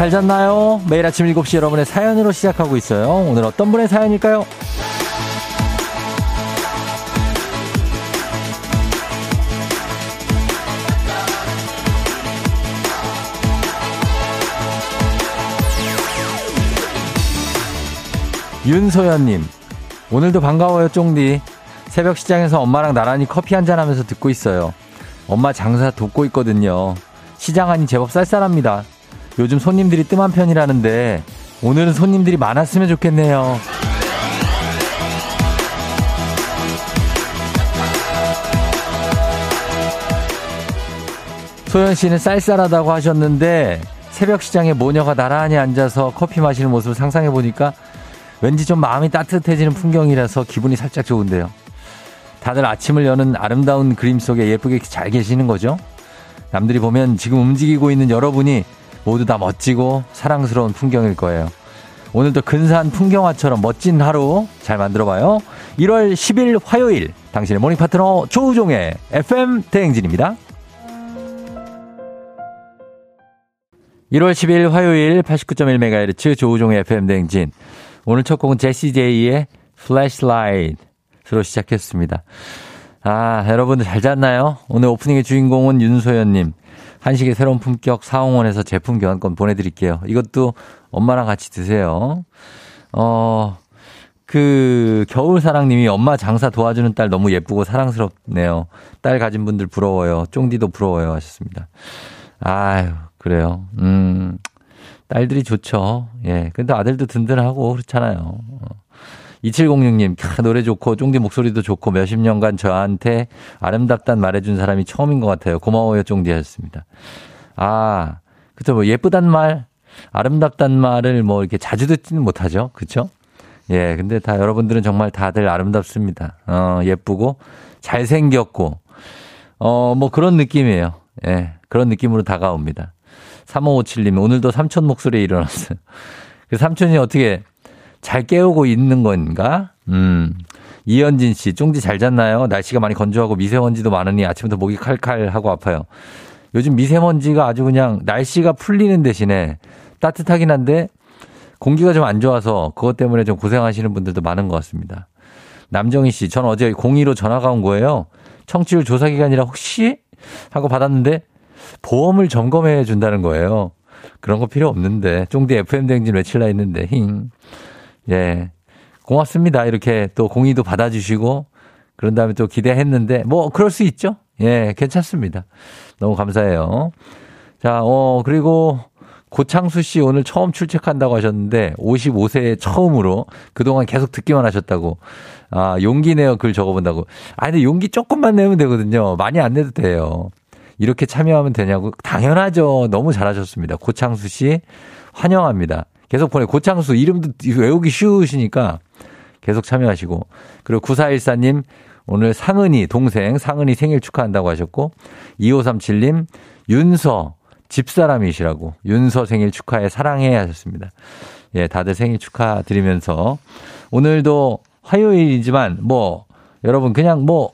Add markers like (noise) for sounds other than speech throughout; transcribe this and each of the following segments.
잘 잤나요? 매일 아침 7시 여러분의 사연으로 시작하고 있어요. 오늘 어떤 분의 사연일까요? 윤소연님, 오늘도 반가워요, 쫑디. 새벽 시장에서 엄마랑 나란히 커피 한잔 하면서 듣고 있어요. 엄마 장사 돕고 있거든요. 시장 안이 제법 쌀쌀합니다. 요즘 손님들이 뜸한 편이라는데 오늘은 손님들이 많았으면 좋겠네요. 소연 씨는 쌀쌀하다고 하셨는데 새벽 시장에 모녀가 나란히 앉아서 커피 마시는 모습을 상상해 보니까 왠지 좀 마음이 따뜻해지는 풍경이라서 기분이 살짝 좋은데요. 다들 아침을 여는 아름다운 그림 속에 예쁘게 잘 계시는 거죠? 남들이 보면 지금 움직이고 있는 여러분이 모두 다 멋지고 사랑스러운 풍경일 거예요. 오늘도 근사한 풍경화처럼 멋진 하루 잘 만들어봐요. 1월 10일 화요일 당신의 모닝 파트너 조우종의 FM 대행진입니다. 1월 10일 화요일 89.1MHz 조우종의 FM 대행진. 오늘 첫 곡은 제시 제이의 Flashlight로 시작했습니다. 아, 여러분들 잘 잤나요? 오늘 오프닝의 주인공은 윤소연님. 한식의 새로운 품격 사옹원에서 제품 교환권 보내드릴게요. 이것도 엄마랑 같이 드세요. 어, 그, 겨울사랑님이 엄마 장사 도와주는 딸 너무 예쁘고 사랑스럽네요. 딸 가진 분들 부러워요. 쫑디도 부러워요. 하셨습니다. 아유, 그래요. 음, 딸들이 좋죠. 예. 근데 아들도 든든하고 그렇잖아요. 2706님, 캬, 노래 좋고, 쫑디 목소리도 좋고, 몇십 년간 저한테 아름답단 말해준 사람이 처음인 것 같아요. 고마워요, 쫑디 하셨습니다. 아, 그쵸, 뭐, 예쁘단 말, 아름답단 말을 뭐, 이렇게 자주 듣지는 못하죠. 그쵸? 예, 근데 다 여러분들은 정말 다들 아름답습니다. 어, 예쁘고, 잘생겼고, 어, 뭐 그런 느낌이에요. 예, 그런 느낌으로 다가옵니다. 3557님, 오늘도 삼촌 목소리에 일어났어요. 그 삼촌이 어떻게, 잘 깨우고 있는 건가? 음. 이현진 씨, 쫑지 잘 잤나요? 날씨가 많이 건조하고 미세먼지도 많으니 아침부터 목이 칼칼하고 아파요. 요즘 미세먼지가 아주 그냥 날씨가 풀리는 대신에 따뜻하긴 한데 공기가 좀 안 좋아서 그것 때문에 좀 고생하시는 분들도 많은 것 같습니다. 남정희 씨, 전 어제 02로 전화가 온 거예요. 청취율 조사 기간이라 혹시? 하고 받았는데 보험을 점검해 준다는 거예요. 그런 거 필요 없는데. 쫑디 FM 댕진 외칠라 했는데, 힝. 예. 고맙습니다. 이렇게 또 공의도 받아주시고, 그런 다음에 또 기대했는데, 뭐, 그럴 수 있죠? 예, 괜찮습니다. 너무 감사해요. 자, 어, 그리고 고창수 씨 오늘 처음 출첵한다고 하셨는데, 55세 처음으로 그동안 계속 듣기만 하셨다고. 아, 용기 내어 글 적어본다고. 아, 근데 용기 조금만 내면 되거든요. 많이 안 내도 돼요. 이렇게 참여하면 되냐고. 당연하죠. 너무 잘하셨습니다. 고창수 씨, 환영합니다. 계속 보내. 고창수 이름도 외우기 쉬우시니까 계속 참여하시고. 그리고 9414님 오늘 상은이 동생 상은이 생일 축하한다고 하셨고 2537님 윤서 집사람이시라고 윤서 생일 축하해 사랑해 하셨습니다. 예, 다들 생일 축하드리면서 오늘도 화요일이지만 뭐 여러분 그냥 뭐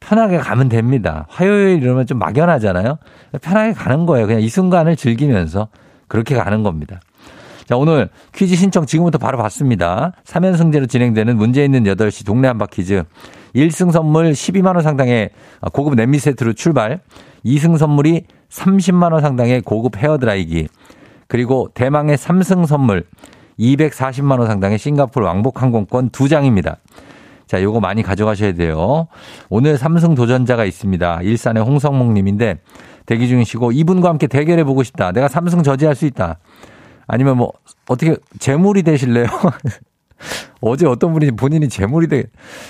편하게 가면 됩니다. 화요일 이러면 좀 막연하잖아요. 편하게 가는 거예요. 그냥 이 순간을 즐기면서 그렇게 가는 겁니다. 자, 오늘 퀴즈 신청 지금부터 바로 받습니다. 3연승제로 진행되는 문제 있는 8시 동네 한바 퀴즈. 1승 선물 12만원 상당의 고급 냄비 세트로 출발. 2승 선물이 30만원 상당의 고급 헤어드라이기. 그리고 대망의 3승 선물 240만원 상당의 싱가포르 왕복 항공권 2장입니다. 자, 요거 많이 가져가셔야 돼요. 오늘 3승 도전자가 있습니다. 일산의 홍성목 님인데 대기 중이시고 이분과 함께 대결해 보고 싶다. 내가 3승 저지할 수 있다. 아니면 뭐 어떻게 재물이 되실래요? (laughs) 어제 어떤 분이 본인이 재물이 돼,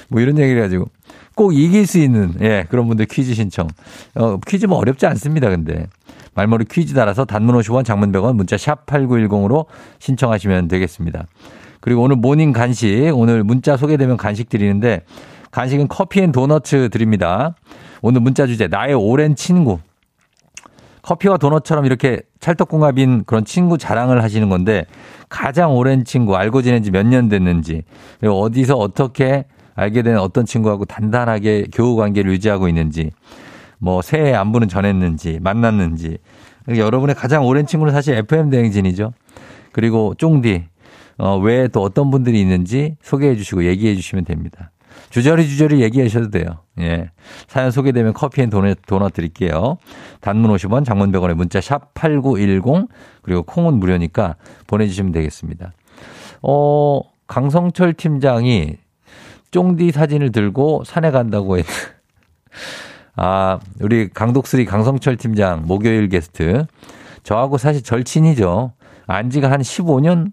뭐 이런 얘기를 해가지고 꼭 이길 수 있는, 예, 그런 분들 퀴즈 신청. 어, 퀴즈 뭐 어렵지 않습니다, 근데. 말머리 퀴즈 따라서 단문 50원, 장문 100원, 문자 샵 8910으로 신청하시면 되겠습니다. 그리고 오늘 모닝 간식, 오늘 문자 소개되면 간식 드리는데 간식은 커피 and 도너츠 드립니다. 오늘 문자 주제, 나의 오랜 친구. 커피와 도넛처럼 이렇게 찰떡궁합인 그런 친구 자랑을 하시는 건데 가장 오랜 친구 알고 지낸 지 몇 년 됐는지 그리고 어디서 어떻게 알게 된 어떤 친구하고 단단하게 교우 관계를 유지하고 있는지 뭐 새해 안부는 전했는지 만났는지 여러분의 가장 오랜 친구는 사실 FM 대행진이죠. 그리고 쫑디, 어, 외에 또 어떤 분들이 있는지 소개해 주시고 얘기해 주시면 됩니다. 주저리 주저리 얘기하셔도 돼요. 예. 사연 소개되면 커피 and 도넛, 도넛 드릴게요. 단문 50원, 장문 100원에 문자 샵 8910 그리고 콩은 무료니까 보내주시면 되겠습니다. 어, 강성철 팀장이 쫑디 사진을 들고 산에 간다고 했. 아, 우리 강독수리 강성철 팀장 목요일 게스트. 저하고 사실 절친이죠. 안 지가 한 15년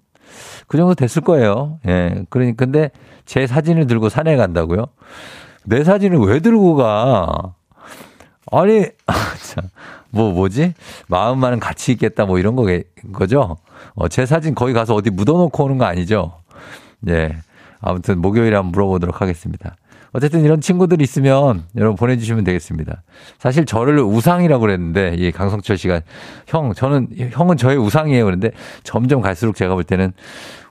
그 정도 됐을 거예요. 예. 그러니 근데 제 사진을 들고 산에 간다고요? 내 사진을 왜 들고 가? 아니, (laughs) 참, 뭐, 뭐지? 마음만은 같이 있겠다, 뭐 이런 거, 거죠? 어, 제 사진 거기 가서 어디 묻어놓고 오는 거 아니죠? 예. 아무튼 목요일에 한번 물어보도록 하겠습니다. 어쨌든 이런 친구들 있으면 여러분 보내주시면 되겠습니다. 사실 저를 우상이라고 그랬는데, 예, 강성철 씨가 형, 저는, 형은 저의 우상이에요. 그런데 점점 갈수록 제가 볼 때는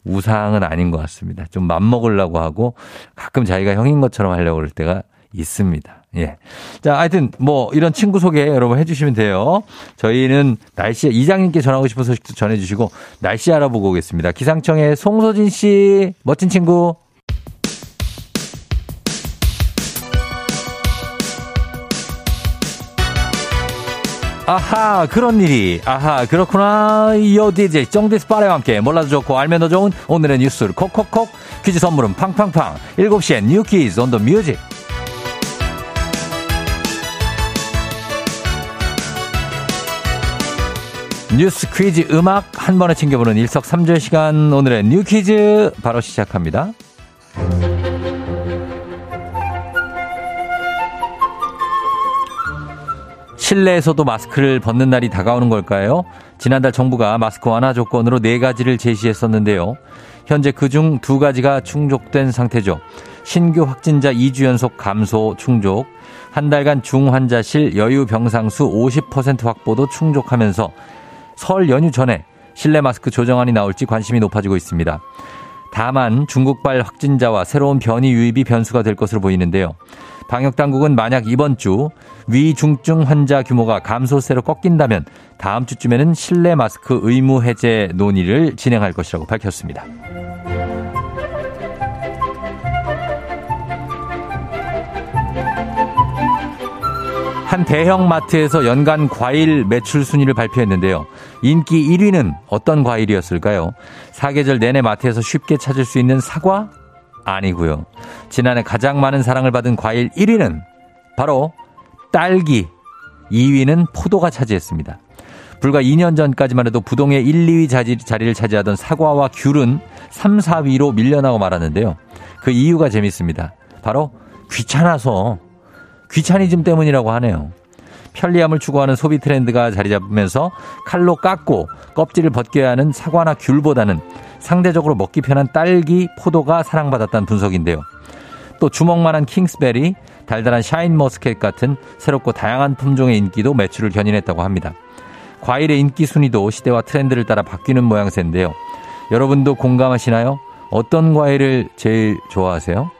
우상은 아닌 것 같습니다. 좀 맘먹으려고 하고 가끔 자기가 형인 것처럼 하려고 그럴 때가 있습니다. 예. 자, 하여튼 뭐 이런 친구 소개 여러분 해주시면 돼요. 저희는 날씨 이장님께 전하고 싶은 소식도 전해주시고 날씨 알아보고 오겠습니다. 기상청의 송소진 씨 멋진 친구. 아하 그런 일이. 아하 그렇구나. 요 DJ 정디스 빠레와 함께 몰라도 좋고 알면 더 좋은 오늘의 뉴스를 콕콕콕. 퀴즈 선물은 팡팡팡. 7시엔 뉴 퀴즈 on the music 뉴스 퀴즈 음악 한 번에 챙겨보는 일석삼조의 시간. 오늘의 뉴 퀴즈 바로 시작합니다. 실내에서도 마스크를 벗는 날이 다가오는 걸까요? 지난달 정부가 마스크 완화 조건으로 네 가지를 제시했었는데요. 현재 그중 두 가지가 충족된 상태죠. 신규 확진자 2주 연속 감소 충족, 한 달간 중환자실 여유 병상 수 50% 확보도 충족하면서 설 연휴 전에 실내 마스크 조정안이 나올지 관심이 높아지고 있습니다. 다만 중국발 확진자와 새로운 변이 유입이 변수가 될 것으로 보이는데요. 방역 당국은 만약 이번 주 위중증 환자 규모가 감소세로 꺾인다면 다음 주쯤에는 실내 마스크 의무 해제 논의를 진행할 것이라고 밝혔습니다. 한 대형 마트에서 연간 과일 매출 순위를 발표했는데요. 인기 1위는 어떤 과일이었을까요? 사계절 내내 마트에서 쉽게 찾을 수 있는 사과? 아니고요. 지난해 가장 많은 사랑을 받은 과일 1위는 바로 딸기, 2위는 포도가 차지했습니다. 불과 2년 전까지만 해도 부동의 1, 2위 자리를 차지하던 사과와 귤은 3, 4위로 밀려나고 말았는데요. 그 이유가 재밌습니다. 바로 귀찮아서 귀차니즘 때문이라고 하네요. 편리함을 추구하는 소비 트렌드가 자리 잡으면서 칼로 깎고 껍질을 벗겨야 하는 사과나 귤보다는 상대적으로 먹기 편한 딸기, 포도가 사랑받았다는 분석인데요. 또 주먹만한 킹스베리, 달달한 샤인 머스켓 같은 새롭고 다양한 품종의 인기도 매출을 견인했다고 합니다. 과일의 인기 순위도 시대와 트렌드를 따라 바뀌는 모양새인데요. 여러분도 공감하시나요? 어떤 과일을 제일 좋아하세요?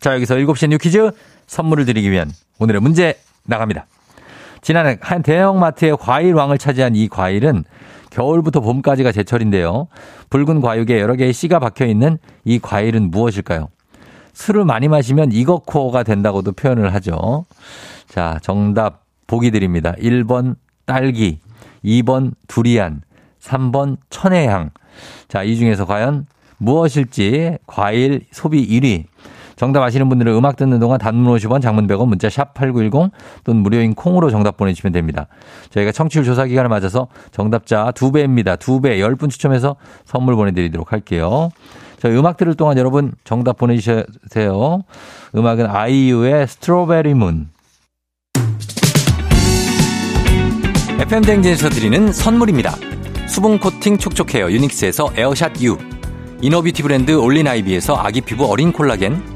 자, 여기서 7시 뉴 퀴즈 선물을 드리기 위한 오늘의 문제 나갑니다. 지난해 한 대형마트의 과일 왕을 차지한 이 과일은 겨울부터 봄까지가 제철인데요. 붉은 과육에 여러 개의 씨가 박혀 있는 이 과일은 무엇일까요? 술을 많이 마시면 이거코가 된다고도 표현을 하죠. 자, 정답 보기 드립니다. 1번 딸기, 2번 두리안, 3번 천혜향. 자, 이 중에서 과연 무엇일지 과일 소비 1위 정답 아시는 분들은 음악 듣는 동안 단문 50원, 장문 100원, 문자 샵 8910 또는 무료인 콩으로 정답 보내주시면 됩니다. 저희가 청취율 조사 기간을 맞아서 정답자 2배입니다. 2배 10분 추첨해서 선물 보내드리도록 할게요. 저희 음악 들을 동안 여러분 정답 보내주세요. 음악은 아이유의 strawberry moon. FM 대행진에서 드리는 선물입니다. 수분 코팅 촉촉 헤어 유닉스에서 에어샷 U. inner beauty 브랜드 올린 아이비에서 아기 피부 어린 콜라겐.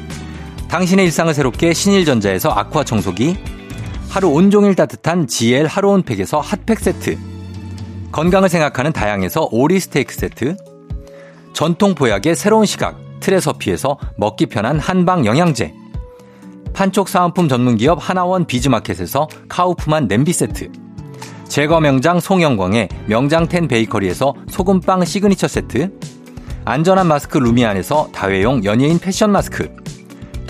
당신의 일상을 새롭게 신일전자에서 아쿠아 청소기, 하루 온종일 따뜻한 GL 하루 온팩에서 핫팩 세트, 건강을 생각하는 다향에서 오리 스테이크 세트, 전통 보약의 새로운 시각 트레서피에서 먹기 편한 한방 영양제, 판촉 사은품 전문기업 하나원 비즈마켓에서 카우프만 냄비 세트, 제과 명장 송영광의 명장텐 베이커리에서 소금빵 시그니처 세트, 안전한 마스크 루미안에서 다회용 연예인 패션 마스크,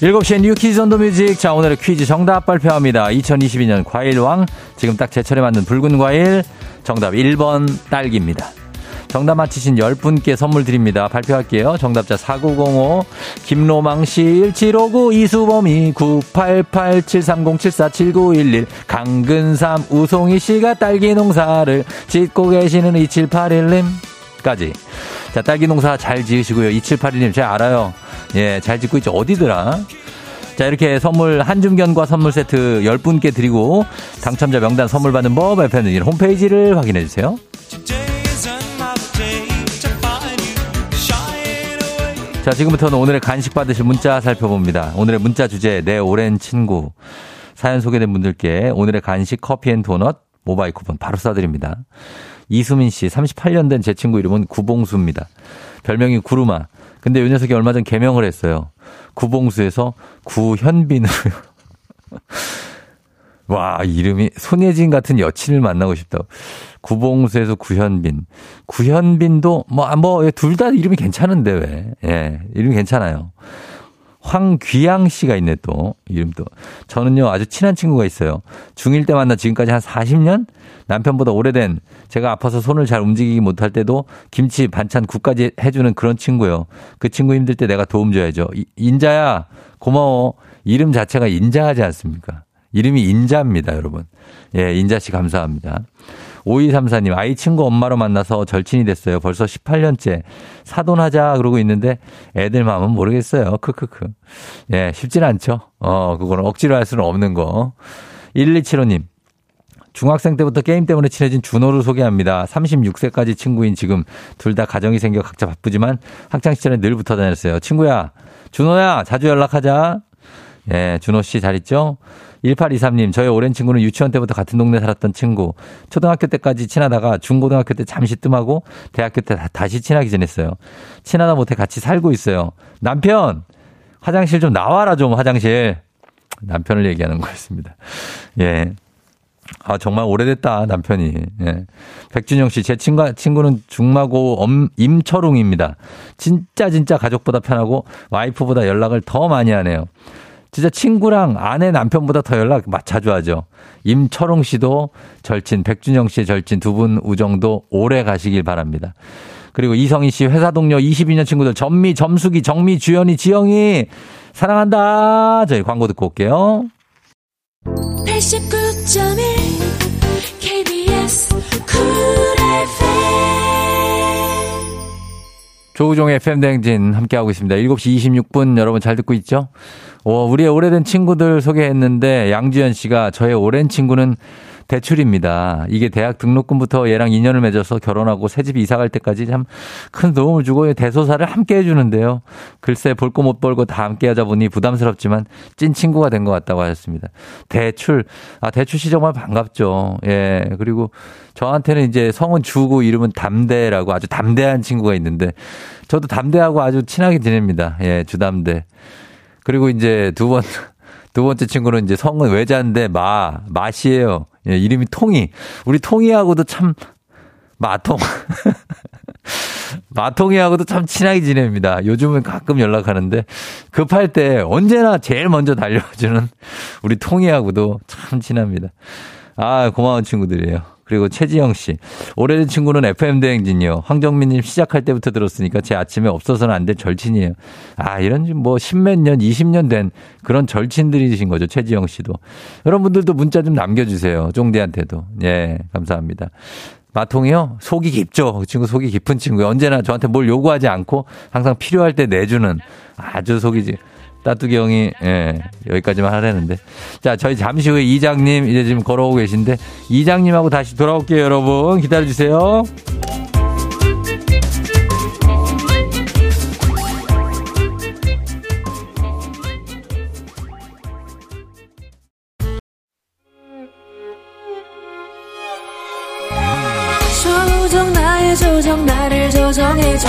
7시에 뉴 퀴즈 on the music. 자, 오늘의 퀴즈 정답 발표합니다. 2022년 과일왕. 지금 딱 제철에 맞는 붉은 과일. 정답 1번 딸기입니다. 정답 맞히신 10분께 선물 드립니다. 발표할게요. 정답자 4905, 김로망 씨, 1759, 이수범이, 988, 730, 74, 7911, 강근삼, 우송이 씨가 딸기 농사를 짓고 계시는 2781님. 까지. 자, 딸기 농사 잘 지으시고요. 2781님, 제가 알아요. 예, 잘 짓고 있죠. 어디더라? 자, 이렇게 선물 한줌견과 선물 세트 10분께 드리고 당첨자 명단 선물 받는 법 FM댕진 홈페이지를 확인해 주세요. 자, 지금부터는 오늘의 간식 받으실 문자 살펴봅니다. 오늘의 문자 주제, 내 오랜 친구. 사연 소개된 분들께 오늘의 간식 커피 and 도넛 모바일 쿠폰 바로 쏴드립니다. 이수민 씨, 38년 된 제 친구 이름은 구봉수입니다. 별명이 구루마. 근데 요 녀석이 얼마 전 개명을 했어요. 구봉수에서 구현빈으로요. (laughs) 와, 이름이 손예진 같은 여친을 만나고 싶다. 구봉수에서 구현빈. 구현빈도 뭐, 뭐, 둘 다 이름이 괜찮은데 왜. 예, 이름이 괜찮아요. 황귀양 씨가 있네 또 이름도. 저는요 아주 친한 친구가 있어요. 중1 때 만나 지금까지 한 40년? 남편보다 오래된 제가 아파서 손을 잘 움직이기 못할 때도 김치 반찬 국까지 해주는 그런 친구예요. 그 친구 힘들 때 내가 도움 줘야죠. 인자야 고마워. 이름 자체가 인자하지 않습니까? 이름이 인자입니다, 여러분. 예, 인자 씨 감사합니다. 5234님, 아이 친구 엄마로 만나서 절친이 됐어요. 벌써 18년째. 사돈하자 그러고 있는데 애들 마음은 모르겠어요. 크크크. 예, 쉽진 않죠. 어, 그거는 억지로 할 수는 없는 거. 1275님, 중학생 때부터 게임 때문에 친해진 준호를 소개합니다. 36세까지 친구인 지금 둘 다 가정이 생겨 각자 바쁘지만 학창시절에 늘 붙어 다녔어요. 친구야, 준호야, 자주 연락하자. 예, 준호 씨 잘 있죠? 1823님, 저희 오랜 친구는 유치원 때부터 같은 동네 살았던 친구. 초등학교 때까지 친하다가 중고등학교 때 잠시 뜸하고 대학교 때 다시 친하게 지냈어요. 친하다 못해 같이 살고 있어요. 남편! 화장실 좀 나와라 좀, 화장실. 남편을 얘기하는 거였습니다. 예. 아, 정말 오래됐다, 남편이. 예. 백준영 씨, 제 친구, 친구는 중마고 엄, 임철웅입니다. 진짜, 진짜 가족보다 편하고 와이프보다 연락을 더 많이 하네요. 진짜 친구랑 아내 남편보다 더 연락 자주 하죠. 임철웅 씨도 절친, 백준영 씨의 절친 두 분 우정도 오래 가시길 바랍니다. 그리고 이성희 씨 회사 동료 22년 친구들 전미, 점숙이, 정미, 주연이, 지영이 사랑한다. 저희 광고 듣고 올게요. 89.1 KBS 쿨 조우종의 FM대행진 함께하고 있습니다. 7시 26분 여러분 잘 듣고 있죠? 오, 우리의 오래된 친구들 소개했는데 양지연 씨가 저의 오랜 친구는 대출입니다. 이게 대학 등록금부터 얘랑 인연을 맺어서 결혼하고 새 집 이사 갈 때까지 참 큰 도움을 주고 대소사를 함께 해주는데요. 글쎄 볼 거 못 벌고 다 함께 하자 보니 부담스럽지만 찐 친구가 된 것 같다고 하셨습니다. 대출, 아, 대출 씨 정말 반갑죠. 예. 그리고 저한테는 이제 성은 주고 이름은 담대라고 아주 담대한 친구가 있는데 저도 담대하고 아주 친하게 지냅니다. 예, 주담대. 그리고 이제 두 번, 두 번째 친구는 이제 성은 외자인데 마, 맛이에요. 예, 이름이 통이. 우리 통이하고도 참, 마통. (laughs) 마통이하고도 참 친하게 지냅니다. 요즘은 가끔 연락하는데 급할 때 언제나 제일 먼저 달려주는 우리 통이하고도 참 친합니다. 아, 고마운 친구들이에요. 그리고 최지영 씨. 오래된 친구는 FM대행진이요. 황정민님 시작할 때부터 들었으니까 제 아침에 없어서는 안 될 절친이에요. 아, 이런 뭐 십몇 년, 이십 년 된 그런 절친들이신 거죠. 최지영 씨도. 여러분들도 문자 좀 남겨주세요. 쫑대한테도. 예, 감사합니다. 마통이요? 속이 깊죠. 그 친구 속이 깊은 친구예요. 언제나 저한테 뭘 요구하지 않고 항상 필요할 때 내주는 아주 속이지. 따뚜기 형이, 예, 여기까지만 하려는데. 자, 저희 잠시 후에 이장님 이제 지금 걸어오고 계신데, 이장님하고 다시 돌아올게요, 여러분. 기다려주세요. 조정 나를 조정해줘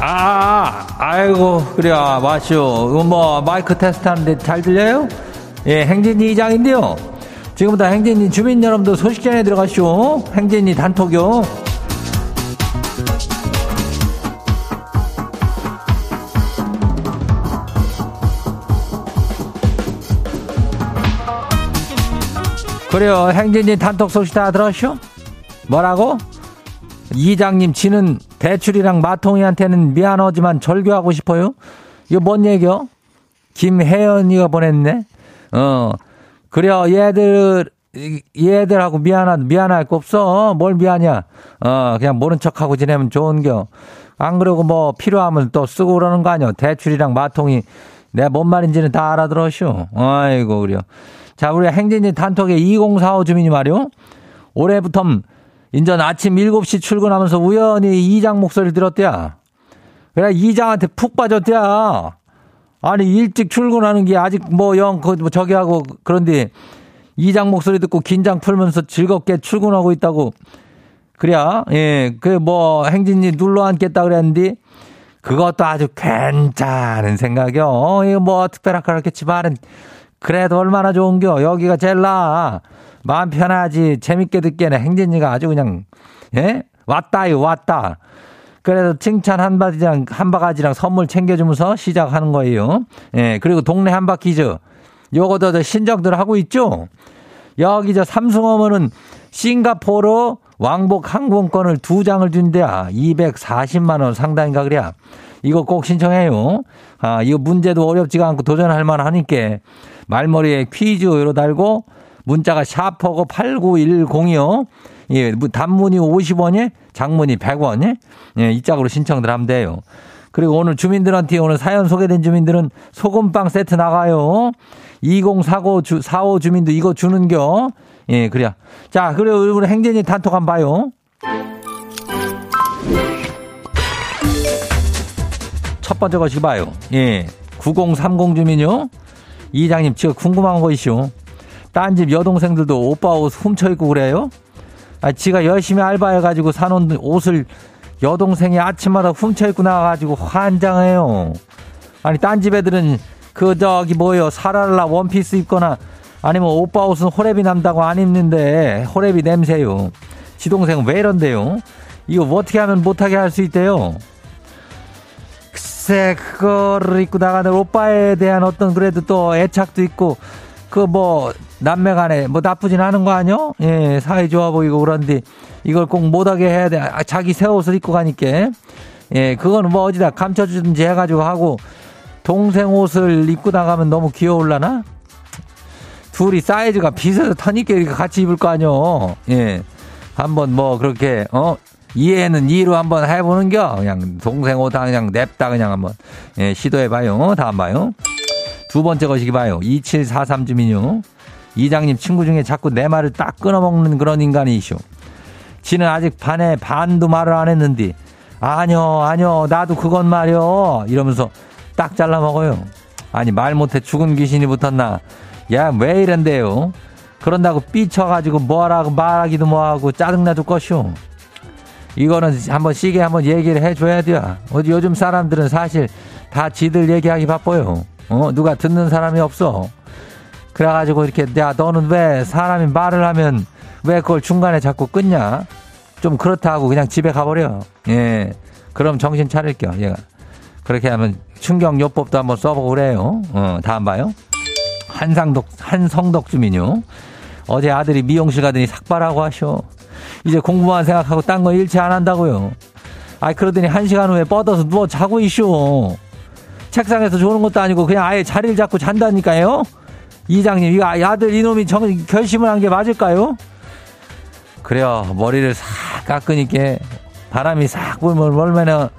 아, 아이고, 그래, 마시오. 뭐, 마이크 테스트 하는데 잘 들려요? 예, 행진이 이장인데요. 지금부터 행진이 주민 여러분들 소식 전에 들어가시오. 행진이 단톡요. 그래요. 행진이 단톡 소식 다 들었쇼? 뭐라고? 이장님 지는 대출이랑 마통이한테는 미안하지만 절교하고 싶어요. 이거 뭔 얘기요? 김혜연이가 보냈네. 어 그래요 얘들 얘들하고 미안한 미안할 거 없어. 뭘 미안이야. 어 그냥 모른 척하고 지내면 좋은겨. 안 그러고 뭐 필요하면 또 쓰고 그러는 거 아니야. 대출이랑 마통이 내가 뭔 말인지는 다 알아들었쇼. 아이고 그래요. 자 우리 행진이 단톡에 2045 주민이 말이요. 올해부터 인전 아침 7시 출근하면서 우연히 이장 목소리 들었대야. 그래, 이장한테 푹 빠졌대야. 아니, 일찍 출근하는 게 아직 뭐 영, 그, 뭐 저기 하고, 그런데 이장 목소리 듣고 긴장 풀면서 즐겁게 출근하고 있다고. 그래야, 예, 그 뭐 행진이 눌러 앉겠다 그랬는데, 그것도 아주 괜찮은 생각이요. 어, 이거 뭐 특별하게 그렇겠지만은, 그래도 얼마나 좋은겨. 여기가 제일 나아. 마음 편하지 재밌게 듣기에는 행진이가 아주 그냥 예 왔다요 왔다. 그래서 칭찬 한 바지랑 한 바가지랑 선물 챙겨주면서 시작하는 거예요. 예 그리고 동네 한바 퀴즈 요거도 신정들 하고 있죠. 여기 저 삼성어머는 싱가포르 왕복 항공권을 두 장을 준대야 240만 원 상당인가 그래야. 이거 꼭 신청해요. 아, 이거 문제도 어렵지가 않고 도전할 만하니까 말머리에 퀴즈 로 달고 문자가 샤퍼고 8910이요. 예, 단문이 50원에 장문이 100원에 예, 이 짝으로 신청들 하면 돼요. 그리고 오늘 주민들한테 오늘 사연 소개된 주민들은 소금빵 세트 나가요. 2045 주, 45 주민도 이거 주는겨. 예, 그래요. 자, 그래, 우리 행진이 단톡 한번 봐요. 첫 번째 것이 봐요. 예. 9030 주민요. 이장님, 제가 궁금한 거 있슈. 딴 집 여동생들도 오빠 옷 훔쳐 입고 그래요? 아, 지가 열심히 알바해가지고 사놓은 옷을 여동생이 아침마다 훔쳐 입고 나와가지고 환장해요. 아니, 딴 집 애들은 그, 저기, 뭐요, 사랄라 원피스 입거나 아니면 오빠 옷은 호랩이 난다고 안 입는데 호랩이 냄새요. 지 동생은 왜 이런데요? 이거 어떻게 하면 못하게 할 수 있대요? 글쎄, 그거를 입고 나가는 오빠에 대한 어떤 그래도 또 애착도 있고 그 뭐 남매 간에 뭐 나쁘진 않은 거 아니요? 예, 사이 좋아 보이고 그런데 이걸 꼭 못하게 해야 돼. 아, 자기 새 옷을 입고 가니까. 예, 그거는 뭐 어디다 감춰주든지 해가지고 하고 동생 옷을 입고 나가면 너무 귀여울라나? 둘이 사이즈가 비슷해서 터니까 같이 입을 거 아니요. 예. 한번 뭐 그렇게, 어? 이해는 이로 한번 해보는겨. 그냥 동생 옷 그냥 냅다 그냥 한번, 예, 시도해봐요. 다음 봐요. 두 번째 것이기 봐요. 2743 주민요. 이장님 친구 중에 자꾸 내 말을 딱 끊어먹는 그런 인간이시오. 지는 아직 반에 반도 말을 안 했는데, 아니요, 아니요, 나도 그건 말이요. 이러면서 딱 잘라 먹어요. 아니, 말 못해 죽은 귀신이 붙었나. 야, 왜 이런데요? 그런다고 삐쳐가지고 뭐하라고 말하기도 뭐하고 짜증나도 것이오. 이거는 한번 시계 한번 얘기를 해줘야 돼요. 어디 요즘 사람들은 사실 다 지들 얘기하기 바빠요. 어, 누가 듣는 사람이 없어. 그래가지고 이렇게, 야, 너는 왜 사람이 말을 하면 왜 그걸 중간에 자꾸 끊냐? 좀 그렇다 하고 그냥 집에 가버려. 예. 그럼 정신 차릴게요, 얘가. 그렇게 하면 충격요법도 한번 써보고 그래요. 어, 다음 봐요. 한상덕, 한성덕 주민요. 어제 아들이 미용실 가더니 삭발하고 하셔. 이제 공부만 생각하고 딴 거 일치 안 한다고요. 아이, 그러더니 한 시간 후에 뻗어서 누워 자고 있쇼. 책상에서 조는 것도 아니고 그냥 아예 자리를 잡고 잔다니까요? 이장님, 이거 아들 이놈이 정, 결심을 한 게 맞을까요? 그래요. 머리를 싹 깎으니까 바람이 싹 불면 얼마나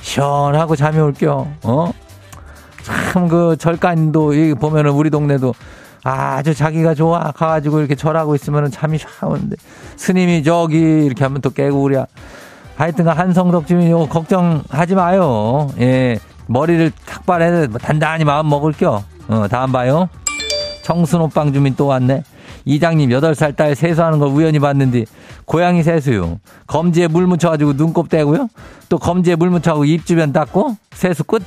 시원하고 잠이 올겨. 어? 참 그 절간도 여기 보면은 우리 동네도 아주 자기가 좋아 가가지고 이렇게 절하고 있으면은 잠이 샤 오는데 스님이 저기 이렇게 하면 또 깨고 그래. 하여튼간 한성덕 주민 요 걱정하지 마요. 예. 머리를 탁발해서 단단히 마음 먹을겨. 어, 다음 봐요. 청순호빵 주민 또 왔네. 이장님 8살 딸 세수하는 걸 우연히 봤는데 고양이 세수요. 검지에 물 묻혀가지고 눈곱 떼고요. 또 검지에 물 묻혀가지고 입 주변 닦고 세수 끝.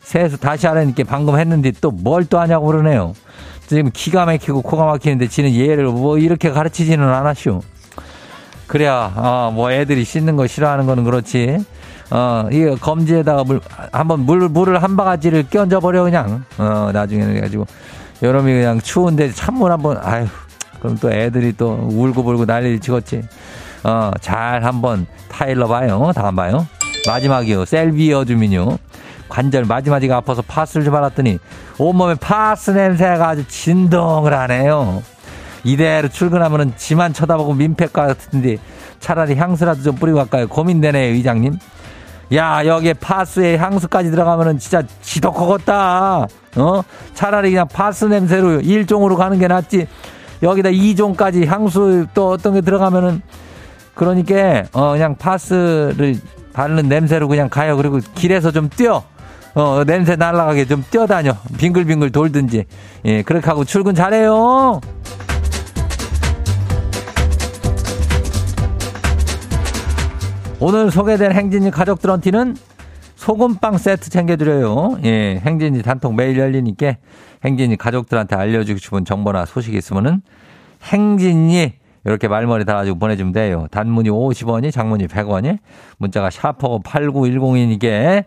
세수 다시 하라니까 방금 했는데 또 뭘 또 하냐고 그러네요. 지금 기가 막히고 코가 막히는데 지는 얘를 뭐 이렇게 가르치지는 않았슈. 그래야 어 뭐 애들이 씻는 거 싫어하는 거는 그렇지. 어, 이 검지에다가 물, 한번 물, 물을 한 바가지를 끼얹어 버려, 그냥. 어, 나중에는 해 가지고. 여름이 그냥 추운데 찬물 한번, 아유, 그럼 또 애들이 또 울고불고 난리를 치겠지. 어, 잘 한번 타일러 봐요. 다음 봐요. 마지막이요. 셀비어 주민요. 관절 마지막이가 아파서 파스를 좀 알았더니 온몸에 파스 냄새가 아주 진동을 하네요. 이대로 출근하면은 지만 쳐다보고 민폐 같은데 차라리 향수라도 좀 뿌리고 갈까요? 고민되네요, 의장님. 야, 여기에 파스에 향수까지 들어가면은 진짜 지독하겠다. 어? 차라리 그냥 파스 냄새로 1종으로 가는 게 낫지. 여기다 2종까지 향수 또 어떤 게 들어가면은 그러니까 어 그냥 파스를 바르는 냄새로 그냥 가요. 그리고 길에서 좀 뛰어. 어, 냄새 날라가게 좀 뛰어다녀. 빙글빙글 돌든지. 예, 그렇게 하고 출근 잘해요. 오늘 소개된 행진이 가족들한테는 소금빵 세트 챙겨드려요. 예, 행진이 단통 매일 열리니까 행진이 가족들한테 알려주고 싶은 정보나 소식이 있으면은 행진이 이렇게 말머리 달아가지고 보내주면 돼요. 단문이 50원이, 장문이 100원이, 문자가 샤퍼 8910이니까.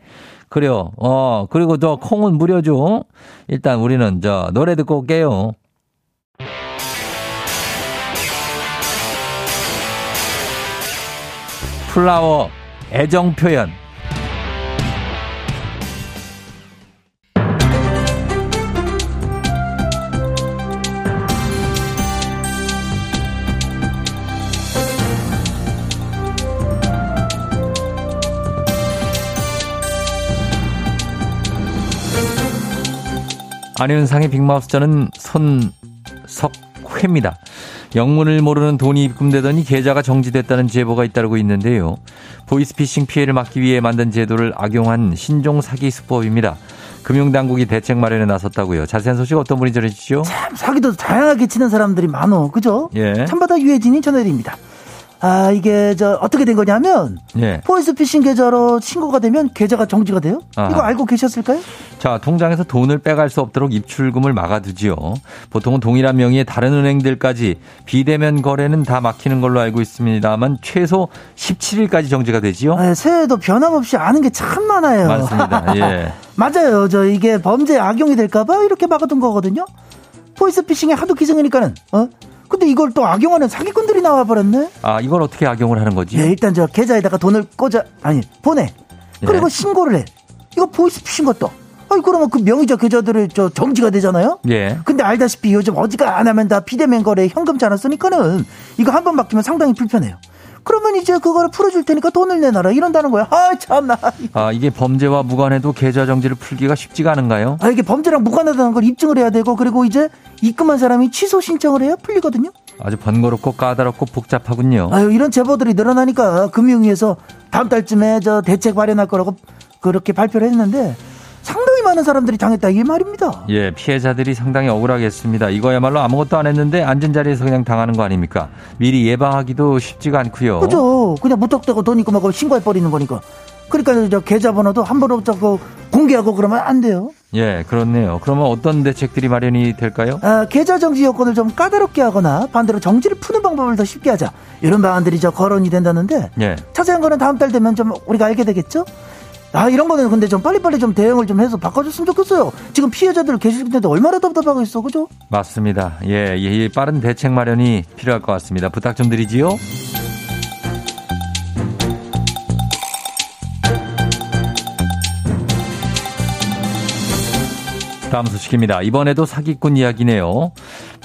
그래요. 어, 그리고 저 콩은 무료죠. 일단 우리는 저 노래 듣고 올게요. 플라워 애정 표현 안윤상의 빅마우스 저는 손석회입니다. 영문을 모르는 돈이 입금되더니 계좌가 정지됐다는 제보가 잇따르고 있는데요. 보이스피싱 피해를 막기 위해 만든 제도를 악용한 신종 사기 수법입니다. 금융당국이 대책 마련에 나섰다고요. 자세한 소식 어떤 분이 전해주시죠? 참 사기도 다양하게 치는 사람들이 많어. 그죠? 예. 참바다 유해진이 전해드립니다. 아 이게 저 어떻게 된 거냐면 예. 보이스피싱 계좌로 신고가 되면 계좌가 정지가 돼요. 아하. 이거 알고 계셨을까요? 자, 통장에서 돈을 빼갈 수 없도록 입출금을 막아두지요. 보통은 동일한 명의의 다른 은행들까지 비대면 거래는 다 막히는 걸로 알고 있습니다만 최소 17일까지 정지가 되지요. 네, 새해도 변함없이 아는 게 참 많아요. 많습니다. (laughs) 예. 맞아요. 저 이게 범죄 악용이 될까봐 이렇게 막아둔 거거든요. 보이스피싱에 하도 기승이니까는 어? 근데 이걸 또 악용하는 사기꾼들이 나와버렸네. 아 이걸 어떻게 악용을 하는 거지? 네, 일단 저 계좌에다가 돈을 꽂아 아니 보내. 그리고 예. 신고를 해. 이거 보이스피싱 것도. 아니 그러면 그 명의자 계좌들을 저 정지가 되잖아요. 예. 근데 알다시피 요즘 어지가 안 하면 다 비대면 거래 현금 잘안 쓰니까는 이거 한 번 맡기면 상당히 불편해요. 그러면 이제 그거를 풀어줄 테니까 돈을 내놔라 이런다는 거야. 아 참나. 아 이게 범죄와 무관해도 계좌 정지를 풀기가 쉽지가 않은가요? 아 이게 범죄랑 무관하다는 걸 입증을 해야 되고 그리고 이제 입금한 사람이 취소 신청을 해야 풀리거든요. 아주 번거롭고 까다롭고 복잡하군요. 아유 이런 제보들이 늘어나니까 금융위에서 다음 달쯤에 저 대책 마련할 거라고 그렇게 발표를 했는데 상당히 많은 사람들이 당했다 이 말입니다. 예, 피해자들이 상당히 억울하겠습니다. 이거야말로 아무것도 안 했는데 앉은 자리에서 그냥 당하는 거 아닙니까? 미리 예방하기도 쉽지가 않고요. 그죠. 그냥 무턱대고 돈 있고 막 신고해 버리는 거니까. 그러니까 저 계좌번호도 함부로 자꾸 공개하고 그러면 안 돼요. 예, 그렇네요. 그러면 어떤 대책들이 마련이 될까요? 아, 계좌 정지 요건을 좀 까다롭게 하거나 반대로 정지를 푸는 방법을 더 쉽게 하자. 이런 방안들이 저 거론이 된다는데. 예. 자세한 거는 다음 달 되면 좀 우리가 알게 되겠죠? 아 이런 거는 근데 좀 빨리빨리 좀 대응을 좀 해서 바꿔줬으면 좋겠어요. 지금 피해자들 계실 텐데 얼마나 답답하겠어, 그죠? 맞습니다. 예, 예, 빠른 대책 마련이 필요할 것 같습니다. 부탁 좀 드리지요. 다음 소식입니다. 이번에도 사기꾼 이야기네요.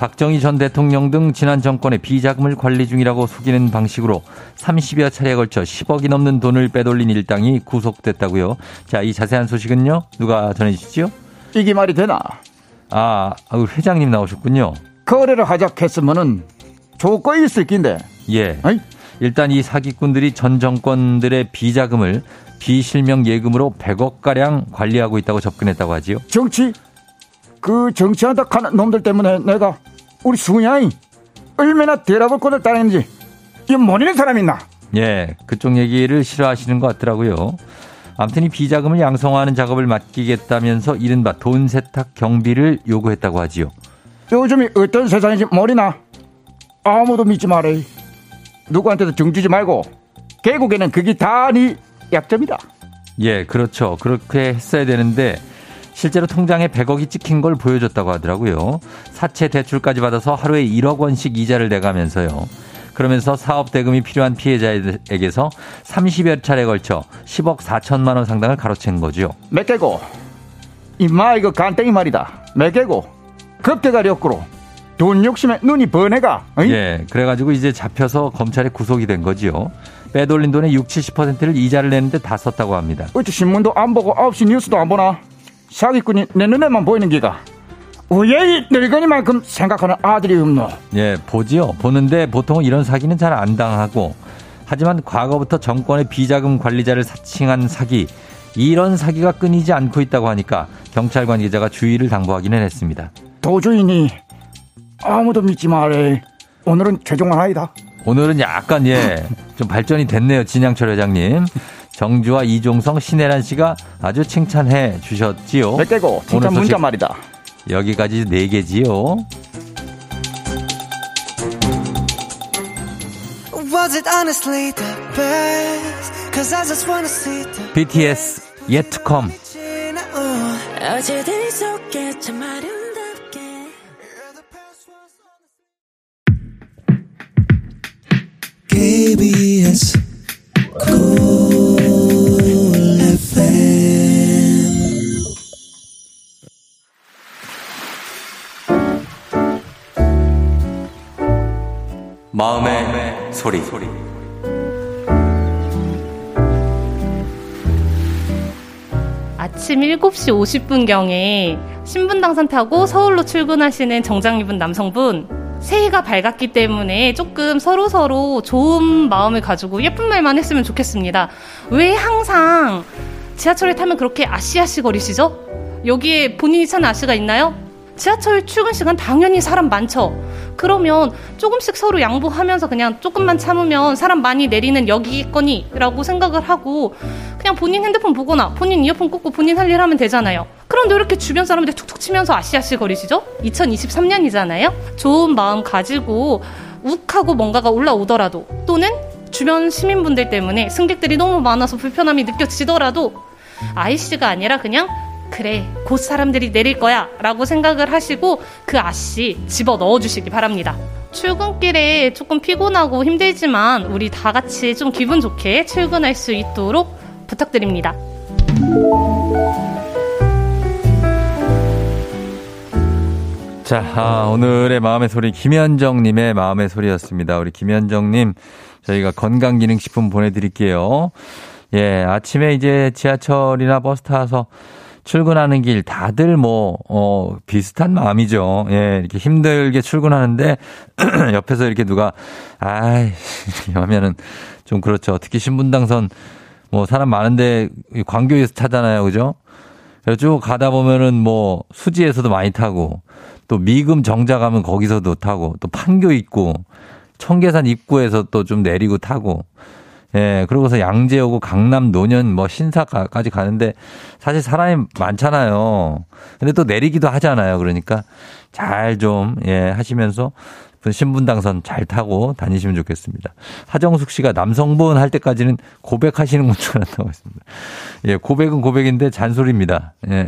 박정희 전 대통령 등 지난 정권의 비자금을 관리 중이라고 속이는 방식으로 30여 차례에 걸쳐 10억이 넘는 돈을 빼돌린 일당이 구속됐다고요. 자, 이 자세한 소식은요. 누가 전해 주시죠? 이게 말이 되나? 아, 회장님 나오셨군요. 거래를 하자 했으면은 조건이 있을 낀데. 예. 어이? 일단 이 사기꾼들이 전 정권들의 비자금을 비실명 예금으로 100억 가량 관리하고 있다고 접근했다고 하지요. 정치? 그 정치한다 하는 놈들 때문에 내가 우리 수양이 얼마나 대답을 꼴을 따냈는지 이 모르는 사람 있나? 예, 그쪽 얘기를 싫어하시는 것 같더라고요. 아무튼 이 비자금을 양성화하는 작업을 맡기겠다면서 이른바 돈 세탁 경비를 요구했다고 하지요. 요즘이 어떤 세상인지 모르나? 아무도 믿지 말아요. 누구한테도 정주지 말고 결국에는 그게 다네 약점이다. 예, 그렇죠. 그렇게 했어야 되는데 실제로 통장에 100억이 찍힌 걸 보여줬다고 하더라고요. 사채 대출까지 받아서 하루에 1억 원씩 이자를 내가면서요. 그러면서 사업 대금이 필요한 피해자에게서 30여 차례 걸쳐 10억 4천만 원 상당을 가로챈 거죠. 몇 개고? 이마 이거 간땡이 말이다. 몇 개고? 급대가리 없고로 돈 욕심에 눈이 번해가. 어이? 예, 그래가지고 이제 잡혀서 검찰에 구속이 된 거지요. 빼돌린 돈의 60, 70%를 이자를 내는데 다 썼다고 합니다. 어째 신문도 안 보고 9시 뉴스도 안 보나? 사기꾼이 내 눈에만 보이는 기가 왜 늙은이만큼 생각하는 아들이 없노? 예, 보지요. 보는데 보통 이런 사기는 잘 안 당하고 하지만 과거부터 정권의 비자금 관리자를 사칭한 사기 이런 사기가 끊이지 않고 있다고 하니까 경찰 관계자가 주의를 당부하기는 했습니다. 도주인이 아무도 믿지 말래. 오늘은 최종 하나이다. 오늘은 약간 예 좀 발전이 됐네요 진양철 회장님. 정주와 이종성, 신혜란 씨가 아주 칭찬해 주셨지요. 몇 개고. 칭찬 문자 말이다. 여기까지 네 개지요. BTS Yet to Come. KBS 마음의, 마음의 소리. 소리. 아침 7시 50분경에 신분당선 타고 서울로 출근하시는 정장 입은 남성분 새해가 밝았기 때문에 조금 서로서로 좋은 마음을 가지고 예쁜 말만 했으면 좋겠습니다. 왜 항상 지하철을 타면 그렇게 아시아시 거리시죠? 여기에 본인이 찾는 아시가 있나요? 지하철 출근 시간 당연히 사람 많죠. 그러면 조금씩 서로 양보하면서 그냥 조금만 참으면 사람 많이 내리는 여기거니라고 생각을 하고 그냥 본인 핸드폰 보거나 본인 이어폰 꽂고 본인 할 일 하면 되잖아요. 그런데 이렇게 주변 사람들 툭툭 치면서 아시아시 거리시죠? 2023년이잖아요. 좋은 마음 가지고 욱하고 뭔가가 올라오더라도 또는 주변 시민분들 때문에 승객들이 너무 많아서 불편함이 느껴지더라도 아이씨가 아니라 그냥 그래, 곧 사람들이 내릴 거야. 라고 생각을 하시고 그 아씨 집어 넣어 주시기 바랍니다. 출근길에 조금 피곤하고 힘들지만 우리 다 같이 좀 기분 좋게 출근할 수 있도록 부탁드립니다. 자, 아, 오늘의 마음의 소리 김현정님의 마음의 소리였습니다. 우리 김현정님 저희가 건강기능식품 보내드릴게요. 예, 아침에 이제 지하철이나 버스 타서 출근하는 길 다들 뭐, 어, 비슷한 마음이죠. 예, 이렇게 힘들게 출근하는데 (clears throat) 옆에서 이렇게 누가, 아이, (laughs) 하면은 좀 그렇죠. 특히 신분당선 뭐 사람 많은데 광교에서 타잖아요. 그죠? 그래서 쭉 가다 보면은 뭐 수지에서도 많이 타고 또 미금 정자 가면 거기서도 타고 또 판교 있고 청계산 입구에서 또 좀 내리고 타고 예, 그러고서 양재 오고 강남 노년 뭐 신사까지 가는데 사실 사람이 많잖아요. 근데 또 내리기도 하잖아요. 그러니까 잘 좀, 예, 하시면서 신분 당선 잘 타고 다니시면 좋겠습니다. 하정숙 씨가 남성분 할 때까지는 고백하시는 분줄 알았다고 했습니다. 예, 고백은 고백인데 잔소리입니다. 예.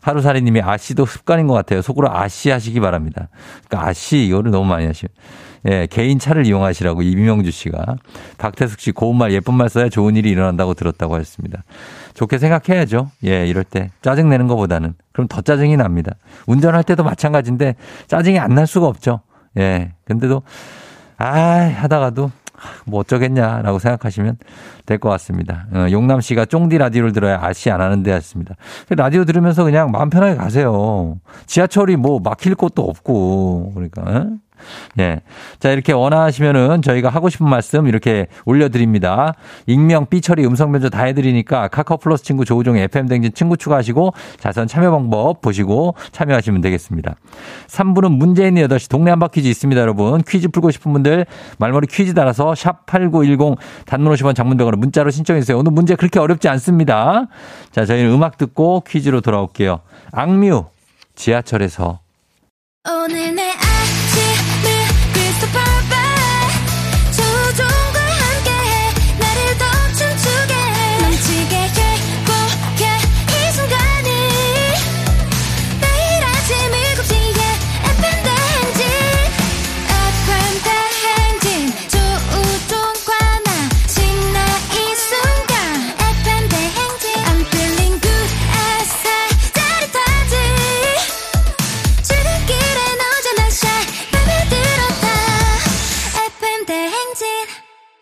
하루살이 님이 아씨도 습관인 것 같아요. 속으로 아씨 하시기 바랍니다. 그러니까 아씨 이거를 너무 많이 하시면. 예, 개인 차를 이용하시라고 이명주 씨가 박태숙 씨 고운 말 예쁜 말 써야 좋은 일이 일어난다고 들었다고 했습니다. 좋게 생각해야죠. 예, 이럴 때 짜증 내는 것보다는 그럼 더 짜증이 납니다. 운전할 때도 마찬가지인데 짜증이 안 날 수가 없죠. 예, 근데도 아 하다가도 뭐 어쩌겠냐라고 생각하시면 될 것 같습니다. 어, 용남 씨가 쫑디 라디오를 들어야 아시 안 하는데 하셨습니다. 라디오 들으면서 그냥 마음 편하게 가세요. 지하철이 뭐 막힐 곳도 없고 그러니까 어? 예. 자, 이렇게 원하시면은 저희가 하고 싶은 말씀 이렇게 올려드립니다. 익명, 삐처리, 음성변조 다 해드리니까 카카오 플러스 친구 조우종 FM댕진 친구 추가하시고 자선 참여 방법 보시고 참여하시면 되겠습니다. 3부는 문제 있는 8시 동네 한바 퀴즈 있습니다, 여러분. 퀴즈 풀고 싶은 분들 말머리 퀴즈 달아서 샵 8910 단문 50원 장문병으로 문자로 신청해주세요. 오늘 문제 그렇게 어렵지 않습니다. 자, 저희는 음악 듣고 퀴즈로 돌아올게요. 악뮤, 지하철에서. 오늘 내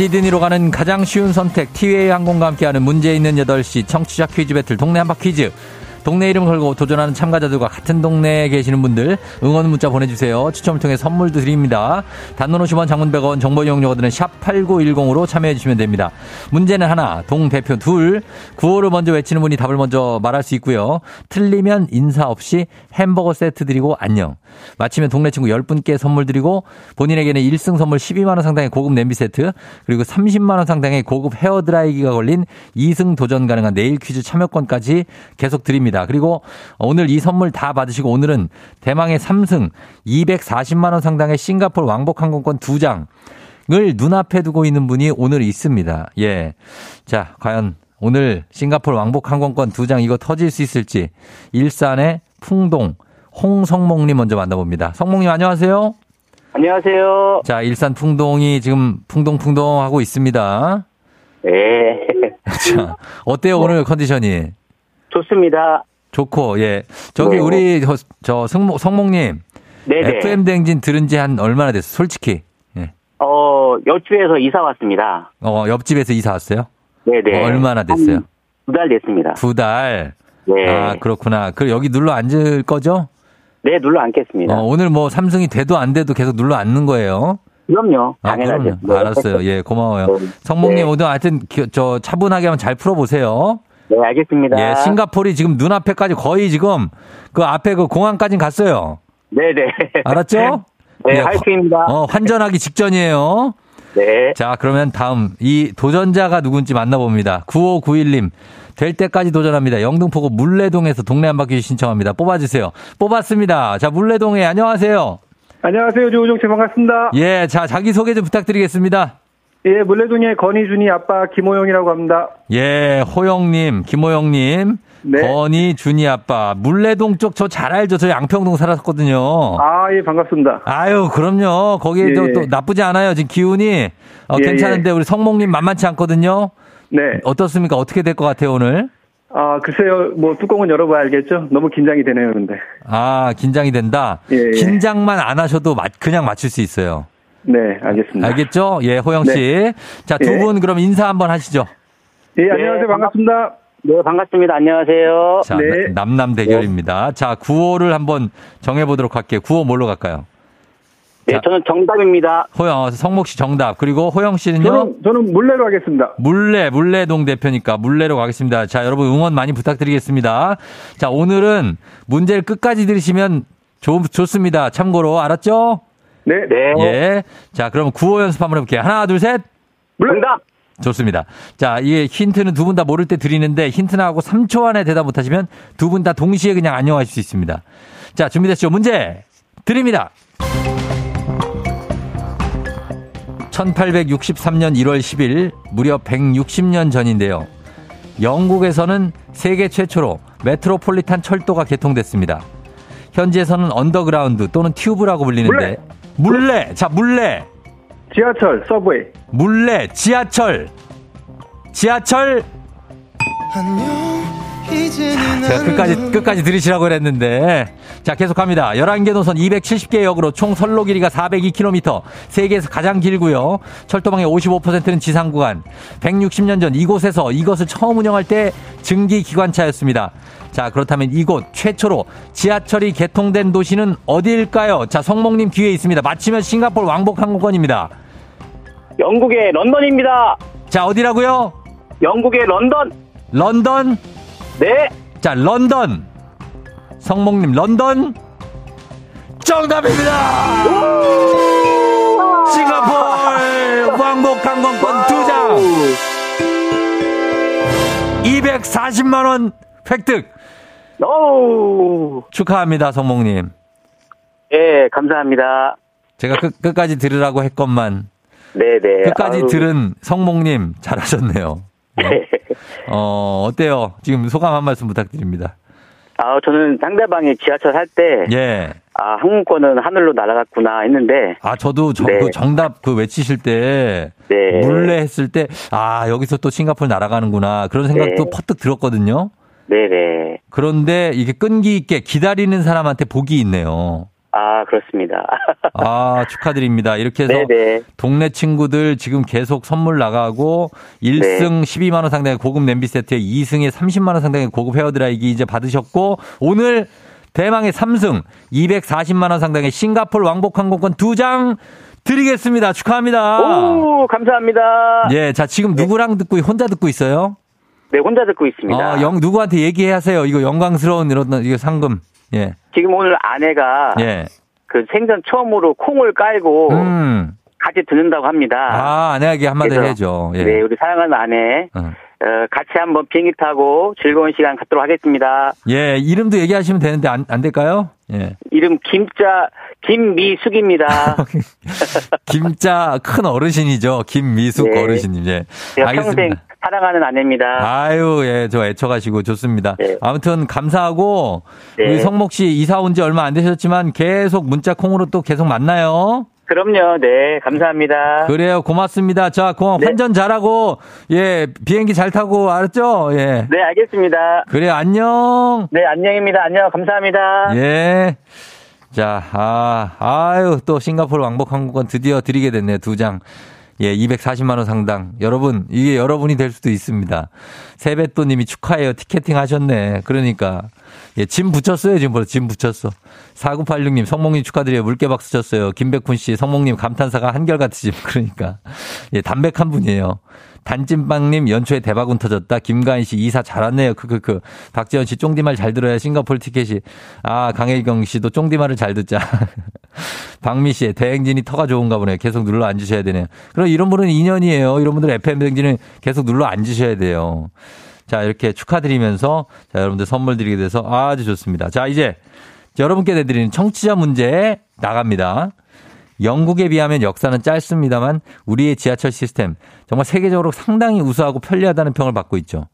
시드니로 가는 가장 쉬운 선택 티웨이 항공과 함께하는 문제 있는 8시 청취자 퀴즈 배틀 동네 한바 퀴즈 동네 이름 걸고 도전하는 참가자들과 같은 동네에 계시는 분들 응원 문자 보내주세요. 추첨을 통해 선물도 드립니다. 단문 50원 장문 100원 정보 이용료가 드는 샵 8910으로 참여해 주시면 됩니다. 문제는 하나, 동 대표 둘, 구호를 먼저 외치는 분이 답을 먼저 말할 수 있고요. 틀리면 인사 없이 햄버거 세트 드리고 안녕. 마치면 동네 친구 10분께 선물 드리고 본인에게는 1승 선물 12만원 상당의 고급 냄비 세트 그리고 30만원 상당의 고급 헤어드라이기가 걸린 2승 도전 가능한 내일 퀴즈 참여권까지 계속 드립니다. 드립니다. 그리고 오늘 이 선물 다 받으시고 오늘은 대망의 3승 240만 원 상당의 싱가폴 왕복 항공권 2장 을 눈앞에 두고 있는 분이 오늘 있습니다. 예. 자, 과연 오늘 싱가폴 왕복 항공권 2장 이거 터질 수 있을지 일산의 풍동 홍성몽님 먼저 만나봅니다. 성몽님 안녕하세요. 안녕하세요. 자, 일산 풍동이 지금 풍동풍동 하고 있습니다. 네. (laughs) 자, 어때요, 뭐, 오늘 컨디션이? 좋습니다. 좋고, 예. 저기, 네. 우리, 저, 저 성목, 성목님. 네네. FM 댕진 들은 지 한 얼마나 됐어? 솔직히. 예. 어, 옆집에서 이사 왔습니다. 어, 옆집에서 이사 왔어요? 네네. 어, 얼마나 됐어요? 두 달 됐습니다. 두 달? 네. 아, 그렇구나. 그 여기 눌러 앉을 거죠? 네, 눌러 앉겠습니다. 어, 오늘 뭐 삼성이 돼도 안 돼도 계속 눌러 앉는 거예요? 그럼요. 아, 당연하죠. 네. 알았어요. 예, 고마워요. 네. 성목님 네. 오늘 하여튼 저 차분하게 한번 잘 풀어보세요. 네, 알겠습니다. 예, 싱가폴이 지금 눈앞에까지 거의 지금 그 앞에 그 공항까지 갔어요. 네네. 알았죠? (laughs) 네, 예, 화이팅입니다. 어, 환전하기 직전이에요. 네. 자, 그러면 다음 이 도전자가 누군지 만나봅니다. 9591님. 될 때까지 도전합니다. 영등포구 물레동에서 동네 한 바퀴 신청합니다. 뽑아주세요. 뽑았습니다. 자, 물레동에 안녕하세요. 안녕하세요. 조우종 씨 반갑습니다. 예, 자, 자기소개 좀 부탁드리겠습니다. 예, 물레동의 건희준이 아빠 김호영이라고 합니다. 예, 호영님, 김호영님, 네. 건희, 준이 아빠, 물레동 쪽 저 잘 알죠? 저 양평동 살았거든요. 아, 예, 반갑습니다. 아유, 그럼요. 거기에 예. 또, 또 나쁘지 않아요. 지금 기운이 어, 예, 괜찮은데 우리 성목님 만만치 않거든요. 네. 어떻습니까? 어떻게 될 것 같아요, 오늘? 아, 글쎄요. 뭐 뚜껑은 열어봐야 알겠죠? 너무 긴장이 되네요, 근데. 아, 긴장이 된다. 예, 예. 긴장만 안 하셔도 맞- 그냥 맞출 수 있어요. 네, 알겠습니다. 알겠죠? 예, 호영 씨. 자, 두 예. 분 그럼 인사 한번 하시죠. 예, 안녕하세요. 반갑습니다. 네, 반갑습니다. 안녕하세요. 자, 네. 남남 대결입니다. 자, 구호를 한번 정해보도록 할게요. 구호 뭘로 갈까요? 네, 자. 저는 정답입니다. 호영, 어, 성목 씨 정답. 그리고 호영 씨는요? 저는, 저는 물레로 하겠습니다. 물레, 물레동 대표니까 물레로 가겠습니다. 자, 여러분 응원 많이 부탁드리겠습니다. 자, 오늘은 문제를 끝까지 들으시면 좋, 좋습니다. 참고로, 알았죠? 네. 네. 예. 자, 그럼 구호 연습 한번 해볼게요. 하나, 둘, 셋. 정답. 좋습니다. 자, 이 힌트는 두 분 다 모를 때 드리는데 힌트 나하고 3초 안에 대답 못하시면 두 분 다 동시에 그냥 안녕하실 수 있습니다. 자, 준비됐죠? 문제 드립니다. 1863년 1월 10일 무려 160년 전인데요. 영국에서는 세계 최초로 메트로폴리탄 철도가 개통됐습니다. 현지에서는 언더그라운드 또는 튜브라고 불리는데 문제. 자, 문제. 지하철, subway. 문제, 지하철. 지하철. 제가 끝까지, 끝까지 들으시라고 그랬는데. 자, 계속합니다. 11개 노선 270개 역으로 총 선로 길이가 402km. 세계에서 가장 길고요. 철도망의 55%는 지상 구간. 160년 전 이곳에서 이것을 처음 운영할 때 증기 기관차였습니다. 자, 그렇다면 이곳 최초로 지하철이 개통된 도시는 어디일까요? 자, 성목님 기회에 있습니다. 맞히면 싱가포르 왕복 항공권입니다. 영국의 런던입니다. 자, 어디라고요? 영국의 런던. 런던. 네. 자, 런던. 성목님, 런던. 정답입니다! 싱가포르 왕복 항공권 두 장. 240만원 획득. 오. 축하합니다, 성목님. 예, 감사합니다. 제가 끝, 끝까지 들으라고 했건만, 네네. 끝까지 아유, 들은 성목님, 잘하셨네요. 네. (laughs) 어, 어때요? 지금 소감 한 말씀 부탁드립니다. 아, 저는 상대방이 지하철 할 때, 예. 아, 항공권은 하늘로 날아갔구나 했는데, 아, 저도 저, 네. 그 정답 그 외치실 때, 네. 물레 했을 때, 아, 여기서 또 싱가포르 날아가는구나. 그런 생각도 네. 퍼뜩 들었거든요. 네네. 그런데 이게 끈기 있게 기다리는 사람한테 복이 있네요. 아, 그렇습니다. (laughs) 아, 축하드립니다. 이렇게 해서 네네. 동네 친구들 지금 계속 선물 나가고 1승 12만 원 상당의 고급 냄비 세트에 2승에 30만 원 상당의 고급 헤어 드라이기 이제 받으셨고 오늘 대망의 3승 240만 원 상당의 싱가폴 왕복 항공권 2장 드리겠습니다. 축하합니다. 오, 감사합니다. 예, 자, 지금 누구랑 듣고, 혼자 듣고 있어요? 네, 혼자 듣고 있습니다. 어, 영, 누구한테 얘기해 하세요. 이거 영광스러운 이런, 이거 상금. 예, 지금 오늘 아내가 예. 그 생전 처음으로 콩을 깔고 음. 같이 듣는다고 합니다. 아, 아내에게 한마디 해줘. 예. 네, 우리 사랑하는 아내, 어. 어, 같이 한번 비행기 타고 즐거운 시간 갖도록 하겠습니다. 예, 이름도 얘기하시면 되는데 안, 안 될까요? 예. 이름 김자, 김미숙입니다. (laughs) 김자 큰 어르신이죠. 김미숙 네. 어르신님. 예. 제가 평생 사랑하는 아내입니다. 아유, 예, 저 애처가시고 좋습니다. 네. 아무튼 감사하고 네. 우리 성목 씨 이사 온 지 얼마 안 되셨지만 계속 문자 콩으로 또 계속 만나요. 그럼요, 네, 감사합니다. 그래요, 고맙습니다. 자, 고 네. 환전 잘하고 예, 비행기 잘 타고 알았죠? 예. 네, 알겠습니다. 그래, 안녕. 네, 안녕입니다. 안녕, 감사합니다. 예. 자, 아, 아유, 또 싱가포르 왕복 항공권 드디어 드리게 됐네요. 두 장. 예, 240만 원 상당. 여러분, 이게 여러분이 될 수도 있습니다. 세뱃돈 님이 축하해요. 티켓팅 하셨네. 그러니까. 예, 짐 붙였어요. 지금 벌써 짐 붙였어. 4986님, 성목님 축하드려요. 물개 박수 쳤어요. 김백훈 씨, 성목님 감탄사가 한결같으심. (laughs) 그러니까. 예, 담백한 분이에요. 단찐빵님 연초에 대박운 터졌다. 김가인 씨 이사 잘왔네요. 크크크. 박지현 씨 쫑디말 잘 들어야 싱가폴 티켓이. 아 강혜경 씨도 쫑디말을 잘 듣자. (laughs) 박미 씨 대행진이 터가 좋은가 보네요. 계속 눌러 앉으셔야 되네요. 그럼 이런 분은 인연이에요. 이런 분들 FM 대행진은 계속 눌러 앉으셔야 돼요. 자 이렇게 축하드리면서 자 여러분들 선물 드리게 돼서 아주 좋습니다. 자 이제 여러분께 내드리는 청취자 문제 나갑니다. 영국에 비하면 역사는 짧습니다만 우리의 지하철 시스템 정말 세계적으로 상당히 우수하고 편리하다는 평을 받고 있죠.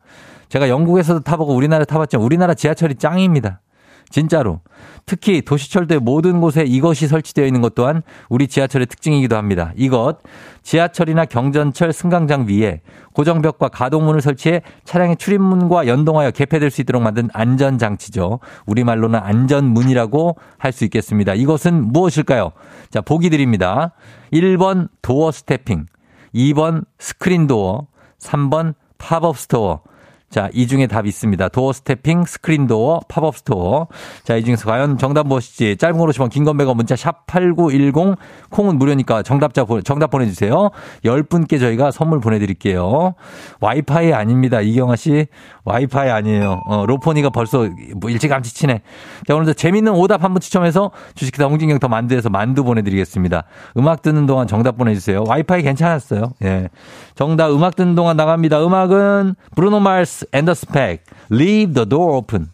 제가 영국에서도 타보고 우리나라 타봤지만 우리나라 지하철이 짱입니다. 진짜로. 특히 도시철도의 모든 곳에 이것이 설치되어 있는 것 또한 우리 지하철의 특징이기도 합니다. 이것, 지하철이나 경전철 승강장 위에 고정벽과 가동문을 설치해 차량의 출입문과 연동하여 개폐될 수 있도록 만든 안전장치죠. 우리말로는 안전문이라고 할 수 있겠습니다. 이것은 무엇일까요? 자, 보기 드립니다. 1번 doorstepping, 2번 스크린 도어, 3번 pop-up store, 자, 이 중에 답 있습니다. doorstepping, 스크린 도어, pop-up store. 자, 이 중에서 과연 정답 무엇일지 짧은 건 50원 긴 건 100원 문자 샵 8910 콩은 무료니까 정답자 정답 보내 주세요. 10분께 저희가 선물 보내 드릴게요. 와이파이 아닙니다. 이경아 씨. 와이파이 아니에요. 어, 로포니가 벌써 뭐 일찌감치 치네. 자, 오늘도 재밌는 오답 한 분 추첨해서 주식회사 홍진경 더 만두에서 만두 보내 드리겠습니다. 음악 듣는 동안 정답 보내 주세요. 와이파이 괜찮았어요. 예. 정답 음악 듣는 동안 나갑니다. 음악은 브루노 마스 앤더슨 팩 Leave the door open.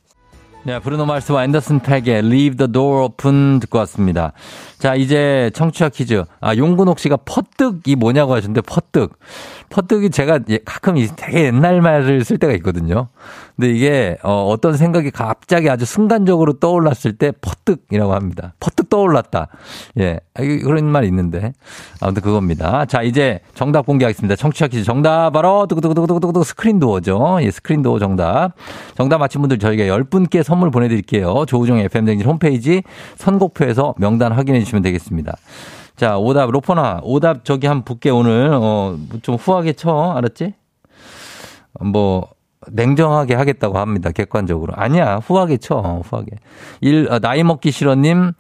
네, 브루노 마스와 앤더슨 팩의 Leave the door open 듣고 왔습니다. 자, 이제 청취자 퀴즈. 아, 용근옥 씨가 퍼뜩이 뭐냐고 하셨는데 퍼뜩. 퍼뜩이 제가 예, 가끔 되게 옛날 말을 쓸 때가 있거든요. 근데 이게 어, 어떤 생각이 갑자기 아주 순간적으로 떠올랐을 때 퍼뜩이라고 합니다. 퍼뜩 떠올랐다. 예, 아, 그런 말 있는데 아무튼 그겁니다. 자 이제 정답 공개하겠습니다. 청취자 퀴즈 정답 바로 두구두구두구두구두구 스크린 도어죠. 예, 스크린 도어 정답. 정답 맞힌 분들 저희가 10분께 선물 보내드릴게요. 조우종 FM 댕진 홈페이지 선곡표에서 명단 확인해 주시면 되겠습니다. 자, 오답, 로퍼나, 오답 저기 한 분께 오늘, 어, 좀 후하게 쳐. 알았지? 뭐, 냉정하게 하겠다고 합니다. 객관적으로. 아니야. 후하게 쳐. 후하게. 일, 아, 나이 먹기 싫어님.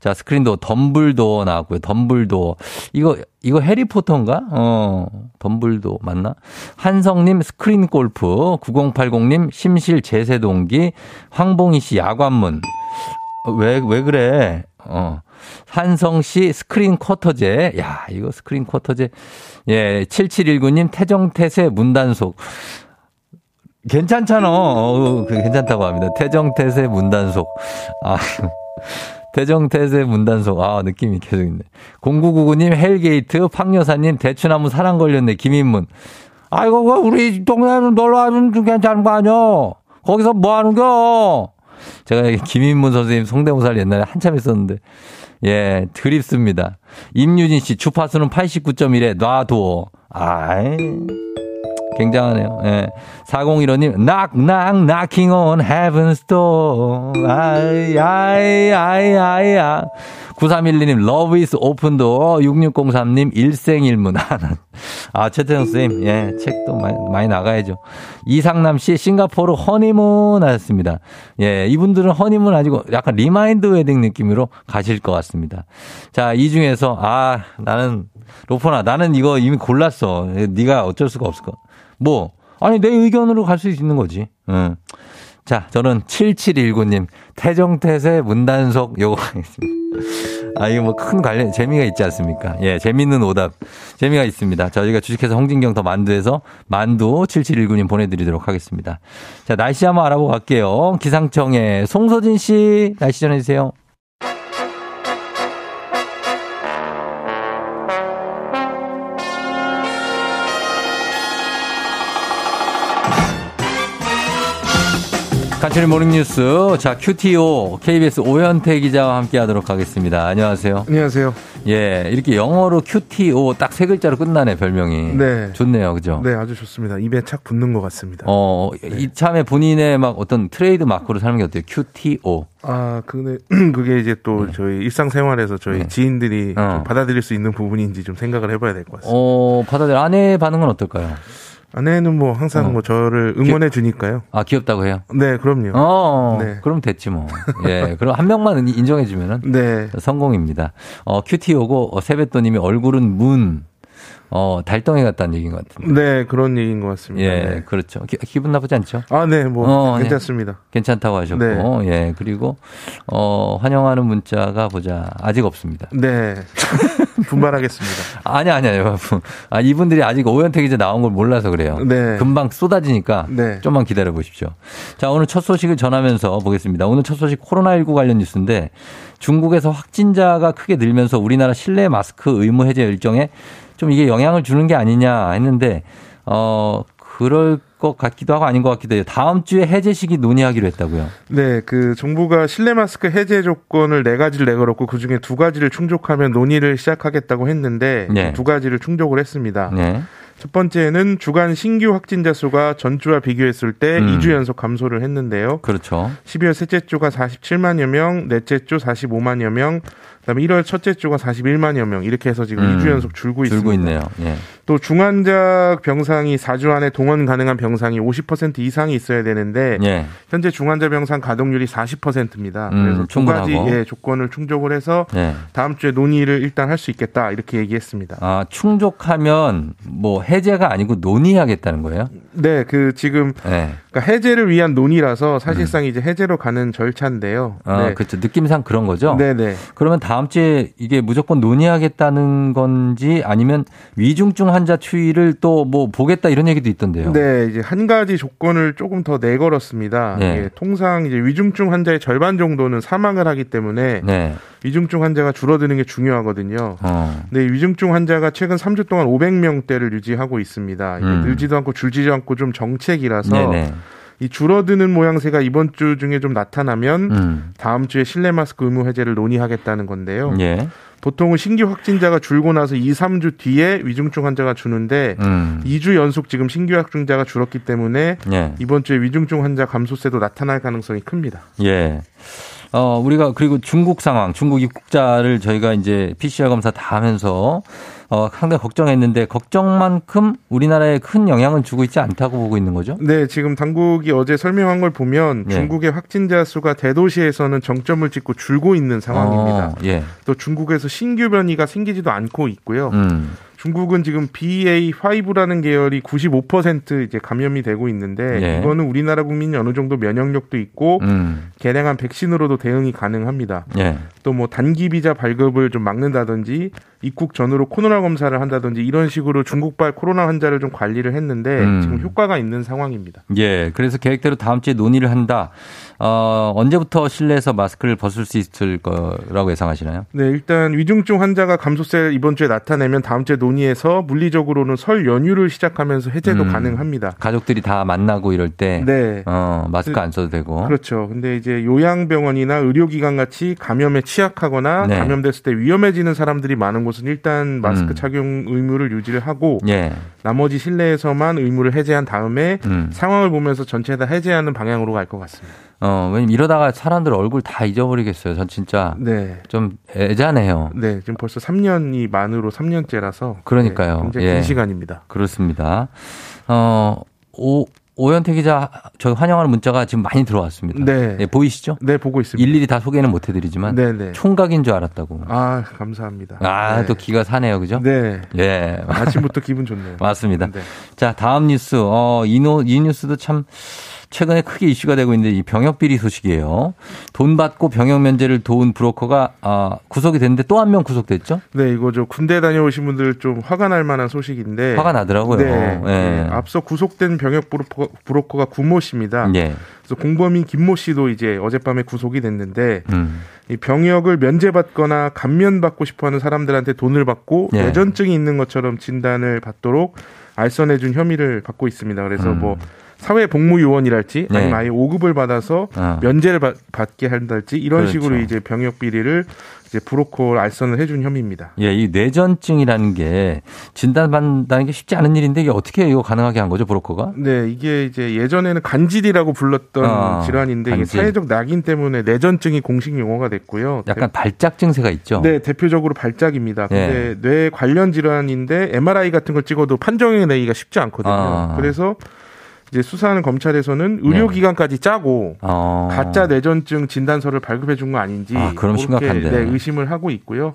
자, 스크린도 덤블도 나왔고요. 덤블도. 이거, 이거 해리포터인가? 어, 덤블도 맞나? 한성님 스크린 골프. 9080님 심실 제세 동기. 황봉희 씨 야관문. 왜, 왜 그래? 어. 한성 씨 스크린 쿼터제. 야, 이거 스크린 쿼터제. 예, 7719님 태정태세 문단속. 괜찮잖아. 어, 그 괜찮다고 합니다. 태정태세 문단속. 아, (laughs) 태정태세 문단속. 아, 느낌이 계속 있네. 0999님 헬게이트, 팡여사님 대추나무 사랑 걸렸네. 김인문. 아이고, 우리 동네는 놀러 와면 괜찮은 거 아니야? 거기서 뭐 하는 거? 제가 김인문 선생님 성대모사를 옛날에 한참 했었는데, 예, 드립습니다. 임유진 씨, 주파수는 89.1에 놔둬. 아이. 굉장하네요. 예. 4015님, knock, knock, knocking on heaven's door. 아이, 아이, 아이, 아이, 아. 9312님, love is open door. 6603님, 일생일문. 아, 최태성 쌤, 예, 책도 많이, 많이 나가야죠. 이상남 씨, 싱가포르 허니문 하셨습니다. 예, 이분들은 허니문 아니고 약간 remind wedding 느낌으로 가실 것 같습니다. 자, 이 중에서, 아, 나는, 로퍼나, 나는 이거 이미 골랐어. 네가 어쩔 수가 없을 거. 뭐, 아니, 내 의견으로 갈 수 있는 거지. 응. 자, 저는 7719님, 태정태세 문단속 요거 하겠습니다. 아, 이거 뭐 큰 관련, 재미가 있지 않습니까? 예, 재밌는 오답. 재미가 있습니다. 저희가 주식회사 홍진경 더 만두에서 만두 7719님 보내드리도록 하겠습니다. 자, 날씨 한번 알아보고 갈게요. 기상청에 송소진 씨, 날씨 전해주세요. 간추린 모닝뉴스. 자, QTO, KBS 오현태 기자와 함께 하도록 하겠습니다. 안녕하세요. 안녕하세요. 예, 이렇게 영어로 QTO 딱 세 글자로 끝나네, 별명이. 네. 좋네요, 그죠? 네, 아주 좋습니다. 입에 착 붙는 것 같습니다. 어, 네. 이참에 본인의 막 어떤 트레이드 마크로 삼는 게 어때요? QTO. 아, 근데 (clears throat) 그게 이제 또 저희 일상생활에서 저희 네. 지인들이 어. 좀 받아들일 수 있는 부분인지 좀 생각을 해봐야 될 것 같습니다. 어, 받아들 아내의 반응은 어떨까요? 아내는 뭐 항상 어. 뭐 저를 응원해 주니까요. 아, 귀엽다고 해요? 네, 그럼요. 어, 네. 그럼 됐지 뭐. 예, 그럼 한 명만 인정해 주면은 네. 성공입니다. 어, QTO고, 어, 세뱃돈님이 얼굴은 문. 어, 달덩이 같다는 얘기인 것 같은데. 네, 그런 얘기인 것 같습니다. 예, 네. 그렇죠. 기, 분 나쁘지 않죠? 아, 네, 뭐 어, 네. 괜찮습니다. 괜찮다고 하셨고, 네. 예, 그리고, 어, 환영하는 문자가 보자. 아직 없습니다. 네. (laughs) 분발하겠습니다. (laughs) 아니, 아니, 아니. 아, 이분들이 아직 오현택 기자 나온 걸 몰라서 그래요. 네. 금방 쏟아지니까 네. 좀만 기다려 보십시오. 자, 오늘 첫 소식을 전하면서 보겠습니다. 오늘 첫 소식 코로나19 관련 뉴스인데 중국에서 확진자가 크게 늘면서 우리나라 실내 마스크 의무 해제 일정에 좀 이게 영향을 주는 게 아니냐 했는데 어, 그럴 것 같기도 하고 아닌 것 같기도 해요. 다음 주에 해제 시기 논의하기로 했다고요. 네, 그 정부가 실내 마스크 해제 조건을 네 가지를 내걸었고 그 중에 두 가지를 충족하면 논의를 시작하겠다고 했는데 네. 두 가지를 충족을 했습니다. 네. 첫 번째는 주간 신규 확진자 수가 전주와 비교했을 때 음. 2주 연속 감소를 했는데요. 그렇죠. 12월 셋째 주가 47만여 명, 넷째 주 45만여 명, 그다음에 1월 첫째 주가 41만여 명 이렇게 해서 지금 음. 2주 연속 줄고 있습니다. 줄고 있네요. 예. 또 중환자 병상이 4주 안에 동원 가능한 병상이 50% 이상이 있어야 되는데 예. 현재 중환자 병상 가동률이 40%입니다. 음, 그래서 두. 가지 예, 조건을 충족을 해서 예. 다음 주에 논의를 일단 할 수 있겠다 이렇게 얘기했습니다. 아, 충족하면 뭐 해제가 아니고 논의하겠다는 거예요? 네, 그 지금 네. 그러니까 해제를 위한 논의라서 사실상 이제 해제로 가는 절차인데요. 음. 아, 네. 그렇죠. 느낌상 그런 거죠? 네, 네. 그러면 다음 주에 이게 무조건 논의하겠다는 건지 아니면 위중증 환자 추이를 또 뭐 보겠다 이런 얘기도 있던데요. 네, 이제 한 가지 조건을 조금 더 내걸었습니다. 네. 예, 통상 이제 위중증 환자의 절반 정도는 사망을 하기 때문에 네. 위중증 환자가 줄어드는 게 중요하거든요. 어. 네, 위중증 환자가 최근 3주 동안 500명대를 유지하고 있습니다. 이게 음. 늘지도 않고 줄지도 않고 좀 정책이라서 네네. 이 줄어드는 모양새가 이번 주 중에 좀 나타나면 음. 다음 주에 실내 마스크 의무 해제를 논의하겠다는 건데요. 예. 보통은 신규 확진자가 줄고 나서 2, 3주 뒤에 위중증 환자가 주는데 음. 2주 연속 지금 신규 확진자가 줄었기 때문에 예. 이번 주에 위중증 환자 감소세도 나타날 가능성이 큽니다. 예. 어, 우리가 그리고 중국 상황, 중국 입국자를 저희가 이제 PCR 검사 다 하면서 어, 상당히 걱정했는데 걱정만큼 우리나라에 큰 영향은 주고 있지 않다고 보고 있는 거죠? 네, 지금 당국이 어제 설명한 걸 보면 예. 중국의 확진자 수가 대도시에서는 정점을 찍고 줄고 있는 상황입니다. 어, 예. 또 중국에서 신규 변이가 생기지도 않고 있고요. 음. 중국은 지금 BA5라는 계열이 95% 이제 감염이 되고 있는데 예. 이거는 우리나라 국민이 어느 정도 면역력도 있고 음. 개량한 백신으로도 대응이 가능합니다. 예. 또뭐 단기 비자 발급을 좀 막는다든지 입국 전후로 코로나 검사를 한다든지 이런 식으로 중국발 코로나 환자를 좀 관리를 했는데 음. 지금 효과가 있는 상황입니다. 예. 그래서 계획대로 다음 주에 논의를 한다. 어, 언제부터 실내에서 마스크를 벗을 수 있을 거라고 예상하시나요? 네, 일단 위중증 환자가 감소세 이번 주에 나타내면 다음 주에 논의해서 물리적으로는 설 연휴를 시작하면서 해제도 음. 가능합니다. 가족들이 다 만나고 이럴 때 네. 어, 마스크 안 써도 되고. 그렇죠. 근데 이제 요양병원이나 의료기관 같이 감염에 취약하거나 네. 감염됐을 때 위험해지는 사람들이 많은 곳은 일단 마스크 음. 착용 의무를 유지를 하고 예. 나머지 실내에서만 의무를 해제한 다음에 음. 상황을 보면서 전체 다 해제하는 방향으로 갈 것 같습니다. 어, 왜냐면 이러다가 사람들 얼굴 다 잊어버리겠어요. 전 진짜 네. 좀 애잔해요. 네, 지금 벌써 3년이 만으로 3년째라서 그러니까요. 네, 굉장히 예. 긴 시간입니다. 그렇습니다. 어, 오, 오현태 기자, 저 환영하는 문자가 지금 많이 들어왔습니다. 네. 예, 보이시죠? 네, 보고 있습니다. 일일이 다 소개는 못 해드리지만 네, 네. 총각인 줄 알았다고. 아, 감사합니다. 아, 네. 또 기가 사네요. 그죠? 네. 예. 아침부터 기분 좋네요. (laughs) 맞습니다. 네. 자, 다음 뉴스. 어, 이, 노, 이 뉴스도 참 최근에 크게 이슈가 되고 있는데 이 병역 비리 소식이에요. 돈 받고 병역 면제를 도운 브로커가 아, 구속이 됐는데 또 한 명 구속됐죠? 네, 이거 저 군대 다녀오신 분들 좀 화가 날 만한 소식인데. 화가 나더라고요. 네. 예. 네. 앞서 구속된 병역 브로커, 브로커가 구모 씨입니다. 예. 그래서 공범인 김모 씨도 이제 어젯밤에 구속이 됐는데 음. 이 병역을 면제받거나 감면받고 싶어하는 사람들한테 돈을 받고 예. 뇌전증이 있는 것처럼 진단을 받도록 알선해준 혐의를 받고 있습니다. 그래서 음. 뭐 사회복무요원이랄지 네. 아니면 아예 5급을 받아서 어. 면제를 받, 받게 한달지 이런 그렇죠. 식으로 이제 병역 비리를 이제 브로커 알선을 해준 혐의입니다. 예, 이 뇌전증이라는 게 진단받는다는 게 쉽지 않은 일인데 이게 어떻게 이거 가능하게 한 거죠, 브로커가? 네, 이게 이제 예전에는 간질이라고 불렀던 어, 질환인데 이게 간질. 사회적 낙인 때문에 뇌전증이 공식 용어가 됐고요. 약간 발작 증세가 있죠. 네, 대표적으로 발작입니다. 근데 예. 뇌 관련 질환인데 MRI 같은 걸 찍어도 판정해 내기가 쉽지 않거든요. 아. 그래서 이제 수사하는 검찰에서는 의료기관까지 짜고 어. 가짜 뇌전증 진단서를 발급해 준 거 아닌지 아, 그럼 심각한데. 네, 의심을 하고 있고요.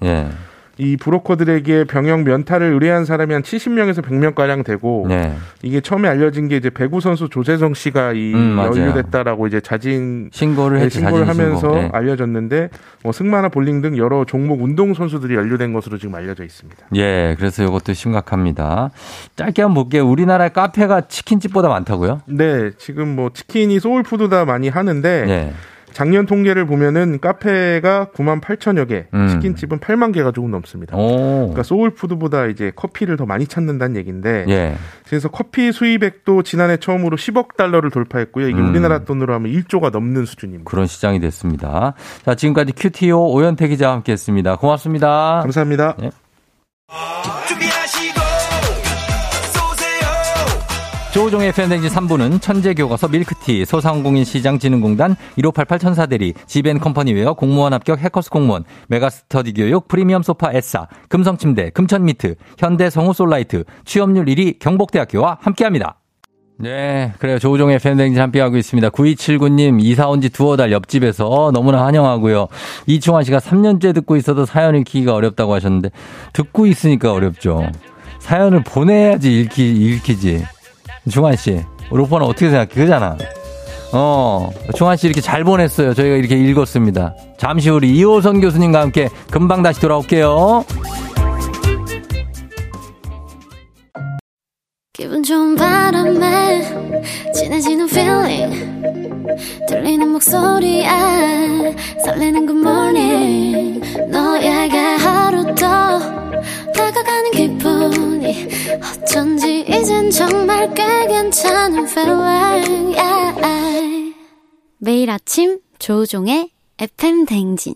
예. 이 브로커들에게 병역 면탈을 의뢰한 사람이 한 70명에서 100명 가량 되고 네. 이게 처음에 알려진 게 이제 배구 선수 조재성 씨가 이 음. 연루됐다라고 이제 자진 신고를 네, 했죠. 신고를 자진 하면서 신고. 네. 알려졌는데 뭐 승마나 볼링 등 여러 종목 운동 선수들이 연루된 것으로 지금 알려져 있습니다. 예, 그래서 이것도 심각합니다. 짧게 한번 볼게요. 우리나라의 카페가 치킨집보다 많다고요? 네, 지금 뭐 치킨이 소울푸드다 많이 하는데 예. 작년 통계를 보면은 카페가 9만 8천여 개, 음. 치킨집은 8만 개가 조금 넘습니다. 오. 그러니까 소울푸드보다 이제 커피를 더 많이 찾는다는 얘기인데 예. 그래서 커피 수입액도 지난해 처음으로 10억 달러를 돌파했고요. 이게 음. 우리나라 돈으로 하면 1조가 넘는 수준입니다. 그런 시장이 됐습니다. 자, 지금까지 큐티오 오현태 기자와 함께 했습니다. 고맙습니다. 감사합니다. 예. 조우종의 FM댕지 3부는 천재교과서 밀크티, 소상공인 시장진흥공단, 1588 천사대리, 지벤컴퍼니웨어, 공무원 합격 해커스 공무원, 메가스터디 교육, 프리미엄 소파 에싸, 금성침대, 금천미트, 현대성우 솔라이트, 취업률 1위 경복대학교와 함께합니다. 네, 그래요. 조우종의 팬댕지 함께하고 있습니다. 9279님, 이사 온 지 두어 달 옆집에서 너무나 환영하고요. 이충환 씨가 3년째 듣고 있어도 사연 읽기가 어렵다고 하셨는데, 듣고 있으니까 어렵죠. 사연을 보내야지 읽기, 읽히지. 중환 씨, 오빠는 어떻게 생각해? 그잖아. 어, 중환 씨 이렇게 잘 보냈어요. 저희가 이렇게 읽었습니다. 잠시 후 우리 이호선 교수님과 함께 금방 다시 돌아올게요. 기분 좋은 바람에 진해지는 feeling 들리는 목소리에 설레는 good morning 정말 꽤 괜찮은 feeling yeah. 매일 아침 조우종의 FM 댕진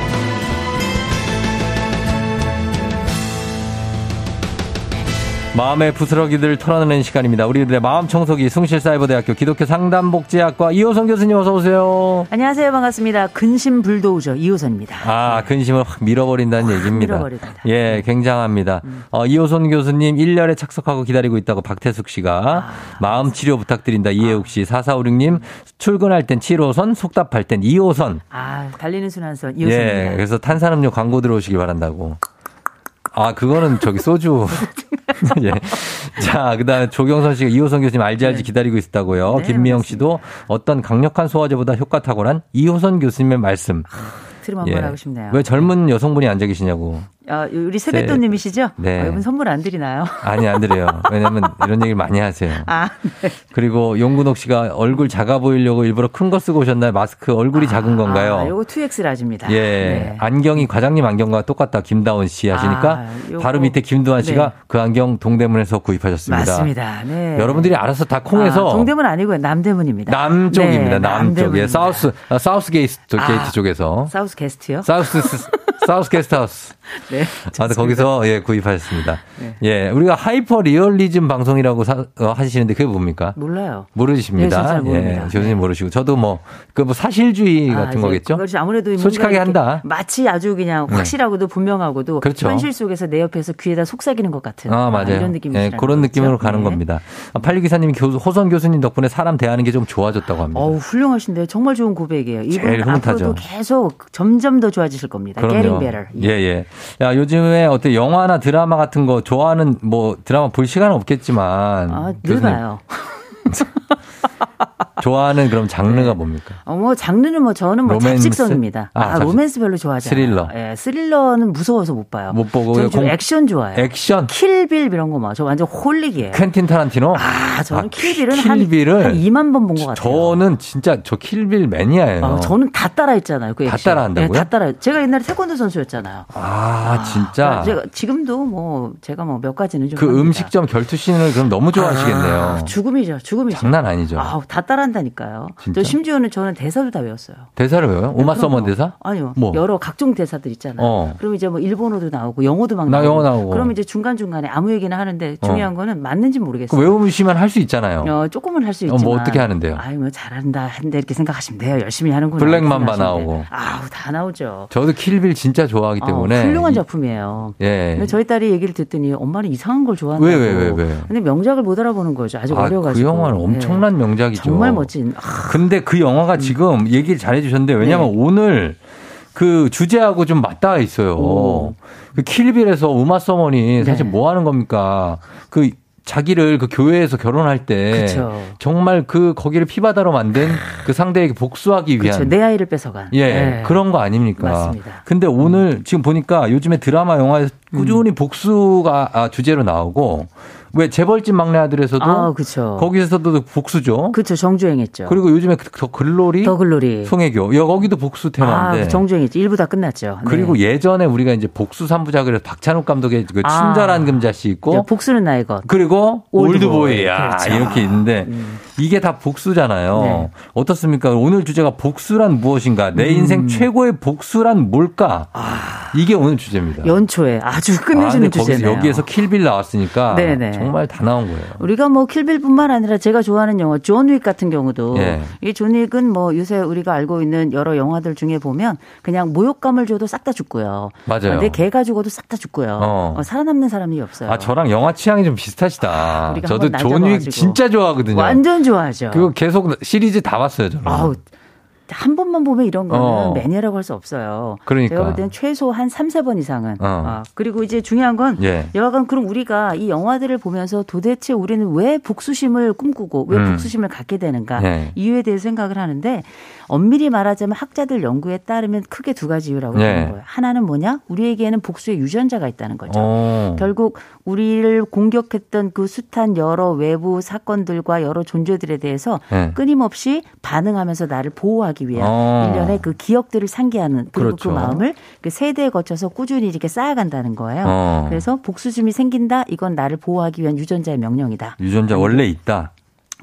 마음의 부스러기들 털어내는 시간입니다. 우리들의 마음 청소기 숭실사이버대학교 기독교 상담복지학과 이호선 교수님 어서 오세요. 안녕하세요. 반갑습니다. 근심 불도우죠. 이호선입니다. 아, 근심을 확 밀어버린다는 얘기입니다. 밀어버린다. 예, 굉장합니다. 어, 이호선 교수님 1년에 착석하고 기다리고 있다고 박태숙 씨가 마음 치료 부탁드린다. 이혜욱 씨, 4456님 출근할 땐 7호선, 속답할 땐 2호선. 아, 달리는 순환선 이호선입니다. 예, 그래서 탄산음료 광고 들어오시길 바란다고. 아, 그거는 저기 소주. (laughs) 예. 자, 그 다음에 조경선 씨가 이호선 교수님 알지 알지 기다리고 있다고요. 네, 김미영 씨도 어떤 강력한 소화제보다 효과 탁월한 이호선 교수님의 말씀. 들으면 한번 하고 싶네요. 왜 젊은 여성분이 앉아 계시냐고. 아, 우리 세뱃돈님이시죠? 네. 어, 이분 선물 안 드리나요? (laughs) 아니, 안 드려요. 왜냐면 이런 얘기를 많이 하세요. 아, 네. 그리고 용근옥 씨가 얼굴 작아 보이려고 일부러 큰 거 쓰고 오셨나요? 마스크 얼굴이 작은 건가요? 아, 요거 2X 라지입니다. 예. 네. 안경이 과장님 안경과 똑같다. 김다운 씨 하시니까 아, 바로 밑에 김두한 씨가 네. 그 안경 동대문에서 구입하셨습니다. 맞습니다. 네. 여러분들이 알아서 다 콩에서 아, 동대문 아니고요. 남대문입니다. 남쪽입니다. 네, 남쪽. 예. South 아, South Gate, 아, 게이트 쪽에서 South guest요? South (laughs) South guesthouse. (laughs) 네. 아, 근 거기서 예 구입하셨습니다. 네. 예, 우리가 하이퍼 리얼리즘 방송이라고 사- 어, 하시는데 그게 뭡니까? 몰라요. 모르십니다. 네. 예, 교수님 모르시고 저도 뭐그뭐 사실주의 아, 같은 거겠죠? 그것이 아무래도 솔직하게 한다. 마치 아주 그냥 네. 확실하고도 분명하고도 그렇죠. 현실 속에서 내 옆에서 귀에다 속삭이는 것 같은 아, 맞아요. 이런 느낌이 예, 그런 느낌으로 가는 겁니다. 아, 팔육기사님이 교수, 호선 교수님 덕분에 사람 대하는 게 좀 좋아졌다고 합니다. 어우, 훌륭하신데요. 정말 좋은 고백이에요. 이분 제일 흐뭇하죠. 앞으로도 계속 점점 더 좋아지실 겁니다. Getting better. 예, 예. 야, 요즘에 어때 영화나 드라마 같은 거 좋아하는 뭐 드라마 볼 시간은 없겠지만. 아, 늘 교수님 봐요. (laughs) (laughs) 좋아하는 그럼 장르가 뭡니까? 어, 뭐 장르는 뭐 저는 뭐 로맨스? 잡식성입니다. 아, 아, 잡식. 로맨스 별로 좋아하지 않아요. 스릴러. 예, 스릴러는 무서워서 못 봐요. 못 보고 저는 좀 공- 액션 좋아해요. 액션. 킬빌 이런 거 막 저 완전 holic이에요. 퀸틴 타란티노? 아, 저는 아, 킬빌은 킬빌을 한, 한 2만 번 본 것 같아요. 저는 진짜 저 킬빌 매니아예요. 아, 저는 다 따라했잖아요. 그다 액션. 따라한다고요? 예, 다 따라. 제가 옛날에 태권도 선수였잖아요. 아, 진짜. 제가 지금도 뭐 제가 뭐 몇 가지는 좀 그 합니다. 음식점 결투 씬을 그럼 너무 좋아하시겠네요. 아, 죽음이죠. 죽음이죠. 장난 아니죠. 아우, 다 따라하는데 한다니까요. 진짜? 저 심지어는 저는 대사도 다 외웠어요. 대사를 외워요? 우마 네, 서먼. 대사? 아니요. 뭐? 여러 각종 대사들 있잖아요. 어. 그럼 이제 뭐 일본어도 나오고 영어도 막 나. 영어 나오고. 그럼 이제 중간 중간에 아무 얘기나 하는데 중요한 거는 맞는지 그 모르겠어요. 외우시면 할 수 있잖아요. 어, 조금은 할수 어, 있지만. 뭐 어떻게 하는데요? 아유, 뭐 잘한다 한데 이렇게 생각하시면 돼요. 열심히 하는구나. 블랙맘바 나오고. 아우, 다 나오죠. 저도 킬빌 진짜 좋아하기 어, 때문에. 훌륭한 이- 작품이에요. 예. 저희 딸이 얘기를 듣더니 엄마는 이상한 걸 좋아한다고. 왜, 왜, 왜, 왜? 근데 명작을 못 알아보는 거죠. 아직 아, 어려가지고. 그 영화는 엄청난 명작 이죠. 정말 멋진. 아, 근데 그 영화가 지금 얘기를 잘해 주셨는데 왜냐면 네. 오늘 그 주제하고 좀 맞닿아 있어요. 오. 그 킬빌에서 우마 서머니 사실 네. 뭐 하는 겁니까? 그 자기를 그 교회에서 결혼할 때 그쵸. 정말 그 거기를 피바다로 만든 그 상대에게 복수하기 위한 그렇죠. 내 아이를 뺏어간. 예, 네. 그런 거 아닙니까? 맞습니다. 근데 오늘 지금 보니까 요즘에 드라마 영화에서 음. 꾸준히 복수가 아, 주제로 나오고 왜 재벌집 막내 아들에서도 아, 그렇죠. 거기서도 복수죠. 그렇죠. 정주행했죠. 그리고 요즘에 그- 더 글로리, 더 글로리. 송혜교, 여 거기도 복수 테마인데. 아, 정주행했죠. 일부 다 끝났죠. 네. 그리고 예전에 우리가 이제 복수 삼부작을 박찬욱 감독의 그 아. 친절한 금자씨 있고 복수는 나의 것. 그리고 올드보이. 올드보이 야 그렇죠. 이렇게 있는데 이게 다 복수잖아요. 네. 어떻습니까? 오늘 주제가 복수란 무엇인가? 내 음. 인생 최고의 복수란 뭘까? 이게 오늘 주제입니다. 연초에 아주 아, 끝내주는 거기서 주제네요. 여기에서 킬빌 나왔으니까 네네. 정말 다 나온 거예요. 우리가 뭐 킬빌뿐만 아니라 제가 좋아하는 영화 존윅 같은 경우도 예. 이존 윅은 뭐 요새 우리가 알고 있는 여러 영화들 중에 보면 그냥 모욕감을 줘도 싹 다 죽고요. 맞아요. 내 개가 죽어도 싹 다 죽고요. 어. 어, 살아남는 사람이 없어요. 아 저랑 영화 취향이 좀 비슷하시다. 우리가 저도 존윅. 진짜 좋아하거든요. 완전 좋아하죠. 그거 계속 시리즈 다 봤어요, 저는. 아우 한 번만 보면 이런 거는 어. 매니아라고 할 수 없어요. 그러니까. 제가 볼 때는 최소 한 3, 4번 이상은. 어. 아, 그리고 이제 중요한 건 예. 여하간 그럼 우리가 이 영화들을 보면서 도대체 우리는 왜 복수심을 꿈꾸고 왜 음. 복수심을 갖게 되는가 예. 이유에 대해서 생각을 하는데 엄밀히 말하자면 학자들 연구에 따르면 크게 두 가지 이유라고 예. 하는 거예요. 하나는 뭐냐? 우리에게는 복수의 유전자가 있다는 거죠. 어. 결국 우리를 공격했던 그 숱한 여러 외부 사건들과 여러 존재들에 대해서 예. 끊임없이 반응하면서 나를 보호하기 위한 어. 일련의 그 기억들을 상기하는 그리고 그렇죠. 그 마음을 그 세대에 거쳐서 꾸준히 이렇게 쌓아간다는 거예요. 어. 그래서 복수심이 생긴다. 이건 나를 보호하기 위한 유전자의 명령이다. 유전자 원래 있다.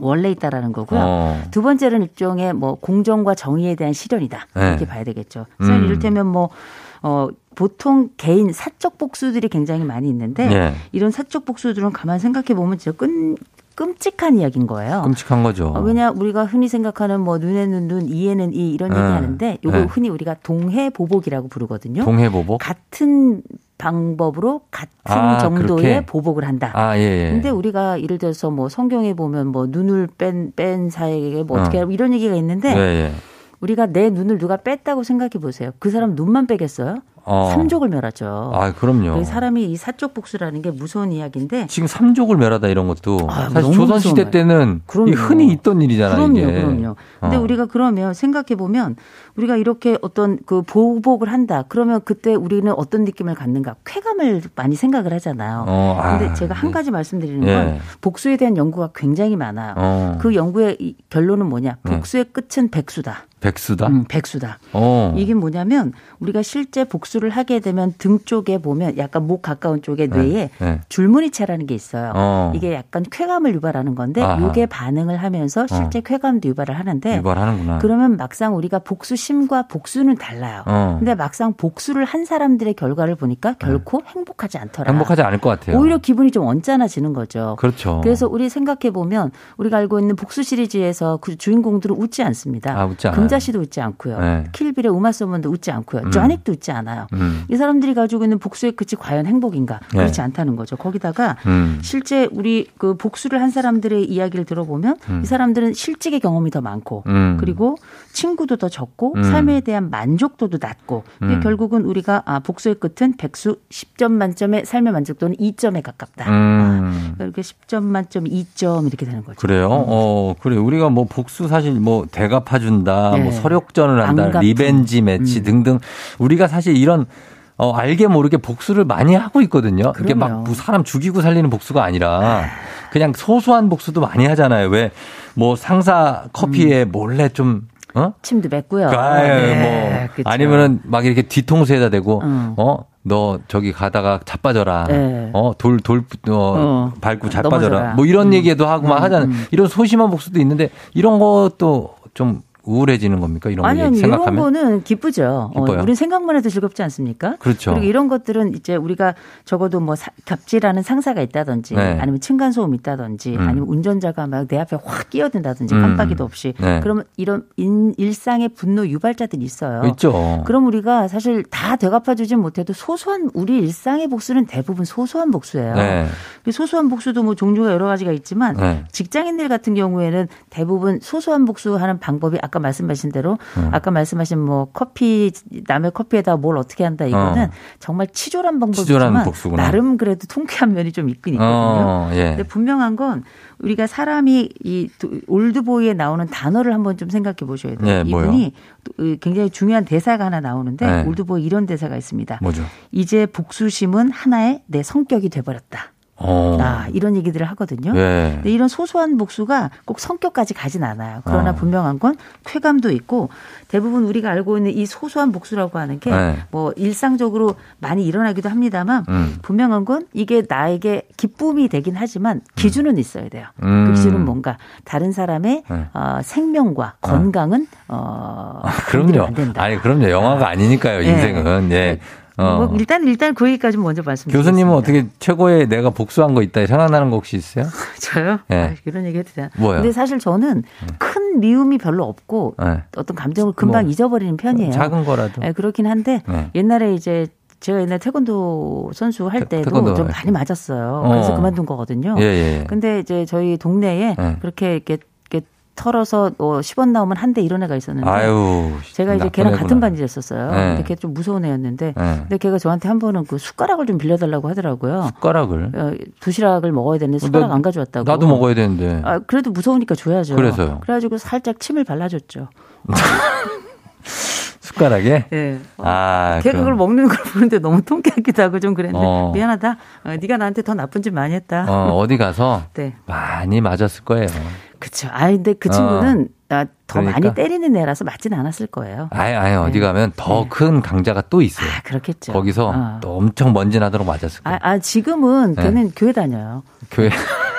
원래 있다라는 거고요. 어. 두 번째는 일종의 뭐 공정과 정의에 대한 실현이다. 네. 이렇게 봐야 되겠죠. 그래서 음. 이를테면 뭐 어, 보통 개인 사적 복수들이 굉장히 많이 있는데 예. 이런 사적 복수들은 가만 생각해 보면 진짜 끈, 끔찍한 이야기인 거예요. 끔찍한 거죠. 어, 왜냐 우리가 흔히 생각하는 뭐 눈에는 눈, 이에는 이 이런 네. 얘기 하는데 요거 네. 흔히 우리가 동해 보복이라고 부르거든요. 동해 보복. 같은 방법으로 같은 아, 정도의 그렇게? 보복을 한다. 아, 예, 예. 근데 우리가 예를 들어서 뭐 성경에 보면 뭐 눈을 뺀, 뺀 사에게 뭐 어떻게 어. 하고 이런 얘기가 있는데 예, 예. 우리가 내 눈을 누가 뺐다고 생각해 보세요. 그 사람 눈만 빼겠어요? 어. 삼족을 멸하죠. 아, 그럼요. 그 사람이 이 사적 복수라는 게 무서운 이야기인데 지금 삼족을 멸하다 이런 것도 아, 사실 조선 시대 무서운 때는 흔히 있던 일이잖아요. 그럼요, 이게. 그럼요. 근데 어. 우리가 그러면 생각해 보면 우리가 이렇게 어떤 그 보복을 한다. 그러면 그때 우리는 어떤 느낌을 갖는가? 쾌감을 많이 생각을 하잖아요. 어, 아, 근데 제가 한 네. 가지 말씀드리는 예. 건 복수에 대한 연구가 굉장히 많아요. 어. 그 연구의 이 결론은 뭐냐? 네. 복수의 끝은 백수다. 백수다? 음, 백수다. 어. 이게 뭐냐면 우리가 실제 복수 를 하게 되면 등 쪽에 보면 약간 목 가까운 쪽에 뇌에 네. 줄무늬체라는 게 있어요. 어. 이게 약간 쾌감을 유발하는 건데 아하. 이게 반응을 하면서 실제 쾌감도 유발을 하는데 유발하는구나. 그러면 막상 우리가 복수심과 복수는 달라요. 어. 근데 막상 복수를 한 사람들의 결과를 보니까 결코 행복하지 않더라. 행복하지 않을 것 같아요. 오히려 기분이 좀 언짢아지는 거죠. 그렇죠. 그래서 우리 생각해 보면 우리가 알고 있는 복수 시리즈에서 그 주인공들은 웃지 않습니다. 아, 웃지 않아요. 금자 씨도 웃지 않고요. 네. 킬빌의 우마 서먼도 웃지 않고요. 음. 조닉도 웃지 않아요. 음. 이 사람들이 가지고 있는 복수의 끝이 과연 행복인가? 네. 그렇지 않다는 거죠. 거기다가 음. 실제 우리 그 복수를 한 사람들의 이야기를 들어보면 음. 이 사람들은 실직의 경험이 더 많고 음. 그리고 친구도 더 적고 음. 삶에 대한 만족도도 낮고 음. 결국은 우리가 아 복수의 끝은 백수 10점 만점의 삶의 만족도는 2점에 가깝다. 음. 이렇게 10점 만점 2점 이렇게 되는 거죠. 그래요? 어, 그래. 우리가 뭐 복수 사실 뭐 대갚아준다, 네. 뭐 설욕전을 한다, revenge match 음. 등등. 우리가 사실 이런 어, 알게 모르게 복수를 많이 하고 있거든요. 이게 막. 뭐 사람 죽이고 살리는 복수가 아니라 그냥 소소한 복수도 많이 하잖아요. 왜 뭐 상사 커피에 음. 몰래 좀 어? 침도 뱉고요. 아유, 네, 뭐 그쵸. 아니면은 막 이렇게 뒤통수에다 대고 음. 어 너 저기 가다가 자빠져라. 네. 어, 돌, 돌, 어, 어, 밟고 자빠져라. 넘어져라. 뭐 이런 음. 얘기도 하고 막 음, 하잖아요. 음. 이런 소심한 복수도 있는데 이런 것도 좀 우울해지는 겁니까? 이런 거 아니, 아니, 이런 생각하면? 거는 기쁘죠. 어, 기뻐요. 우린 생각만 해도 즐겁지 않습니까? 그렇죠. 그리고 이런 것들은 이제 우리가 적어도 뭐 사- 갑질하는 상사가 있다든지 네. 아니면 층간소음 있다든지 음. 아니면 운전자가 막 내 앞에 확 끼어든다든지 음. 깜빡이도 없이 네. 그러면 이런 인- 일상의 분노 유발자들이 있어요. 있죠. 그럼 우리가 사실 다 되갚아주진 못해도 소소한 우리 일상의 복수는 대부분 소소한 복수예요. 네. 그 소소한 복수도 뭐 종류가 여러 가지가 있지만 네. 직장인들 같은 경우에는 대부분 소소한 복수하는 방법이 아까 말씀하신 대로 음. 아까 말씀하신 뭐 커피 남의 커피에다 뭘 어떻게 한다 이거는 어. 정말 치졸한 방법이지만 치졸한 복수구나. 나름 그래도 통쾌한 면이 좀 있긴 있거든요. 어, 예. 근데 분명한 건 우리가 사람이 이 도- 올드보이에 나오는 단어를 한번 좀 생각해 보셔야 돼요. 네, 뭐요? 이분이 또 굉장히 중요한 대사가 하나 나오는데 네. 올드보이 이런 대사가 있습니다. 뭐죠? 이제 복수심은 하나의 내 성격이 돼버렸다. 어. 아, 이런 얘기들을 하거든요. 예. 근데 이런 소소한 복수가 꼭 성격까지 가진 않아요. 그러나 어. 분명한 건 쾌감도 있고 대부분 우리가 알고 있는 이 소소한 복수라고 하는 게 네. 뭐 일상적으로 많이 일어나기도 합니다만 음. 분명한 건 이게 나에게 기쁨이 되긴 하지만 기준은 있어야 돼요. 음. 그 기준은 뭔가 다른 사람의 네. 어, 생명과 건강은 어, 아, 건드리면 그럼요. 안 된다. 아니, 그럼요. 영화가 아니니까요, 예. 인생은. 예. 어. 뭐 일단 일단 그 얘기까지 먼저 말씀드리겠습니다. 교수님은 어떻게 최고의 내가 복수한 거 있다 생각나는 거 혹시 있어요? (laughs) 저요? 예. 아, 이런 얘기 해도 되나? 뭐요? 근데 사실 저는 큰 미움이 별로 없고 예. 어떤 감정을 금방 뭐, 잊어버리는 편이에요. 작은 거라도. 예, 그렇긴 한데 네. 옛날에 이제 제가 옛날 태권도 선수 할 태- 때도 태권도 좀할 많이 때. 맞았어요. 그래서 어. 그만둔 거거든요. 예, 예. 근데 이제 저희 동네에 네. 그렇게 이렇게 털어서 어, 10원 나오면 한 대 이런 애가 있었는데 아유. 제가 이제 걔랑 애구나. 같은 반지였었어요. 네. 근데 걔 좀 무서운 애였는데 네. 근데 걔가 저한테 한 번은 그 숟가락을 좀 빌려달라고 하더라고요. 숟가락을. 어, 도시락을 먹어야 되는데 숟가락 나- 안 가져왔다고. 나도 먹어야 되는데. 아, 그래도 무서우니까 줘야죠. 그래서요? 그래가지고 살짝 침을 발라줬죠. (laughs) 숟가락에? 예. 아, 걔 그럼. 그걸 먹는 걸 보는데 너무 통쾌하기도 하고 좀 그랬는데 어. 미안하다. 어, 네가 나한테 더 나쁜 짓 많이 했다. 어, 어디 가서 네. 많이 맞았을 거예요. 그쵸. 아 근데 그 어. 친구는 아, 더 그러니까. 많이 때리는 애라서 맞진 않았을 거예요. 아예, 아예 어디 네. 가면 더 큰 강자가 또 있어요. 아, 그렇겠죠. 거기서 어. 또 엄청 먼지 나도록 맞았을 거예요. 아, 아, 지금은 네. 걔는 교회 다녀요. 교회.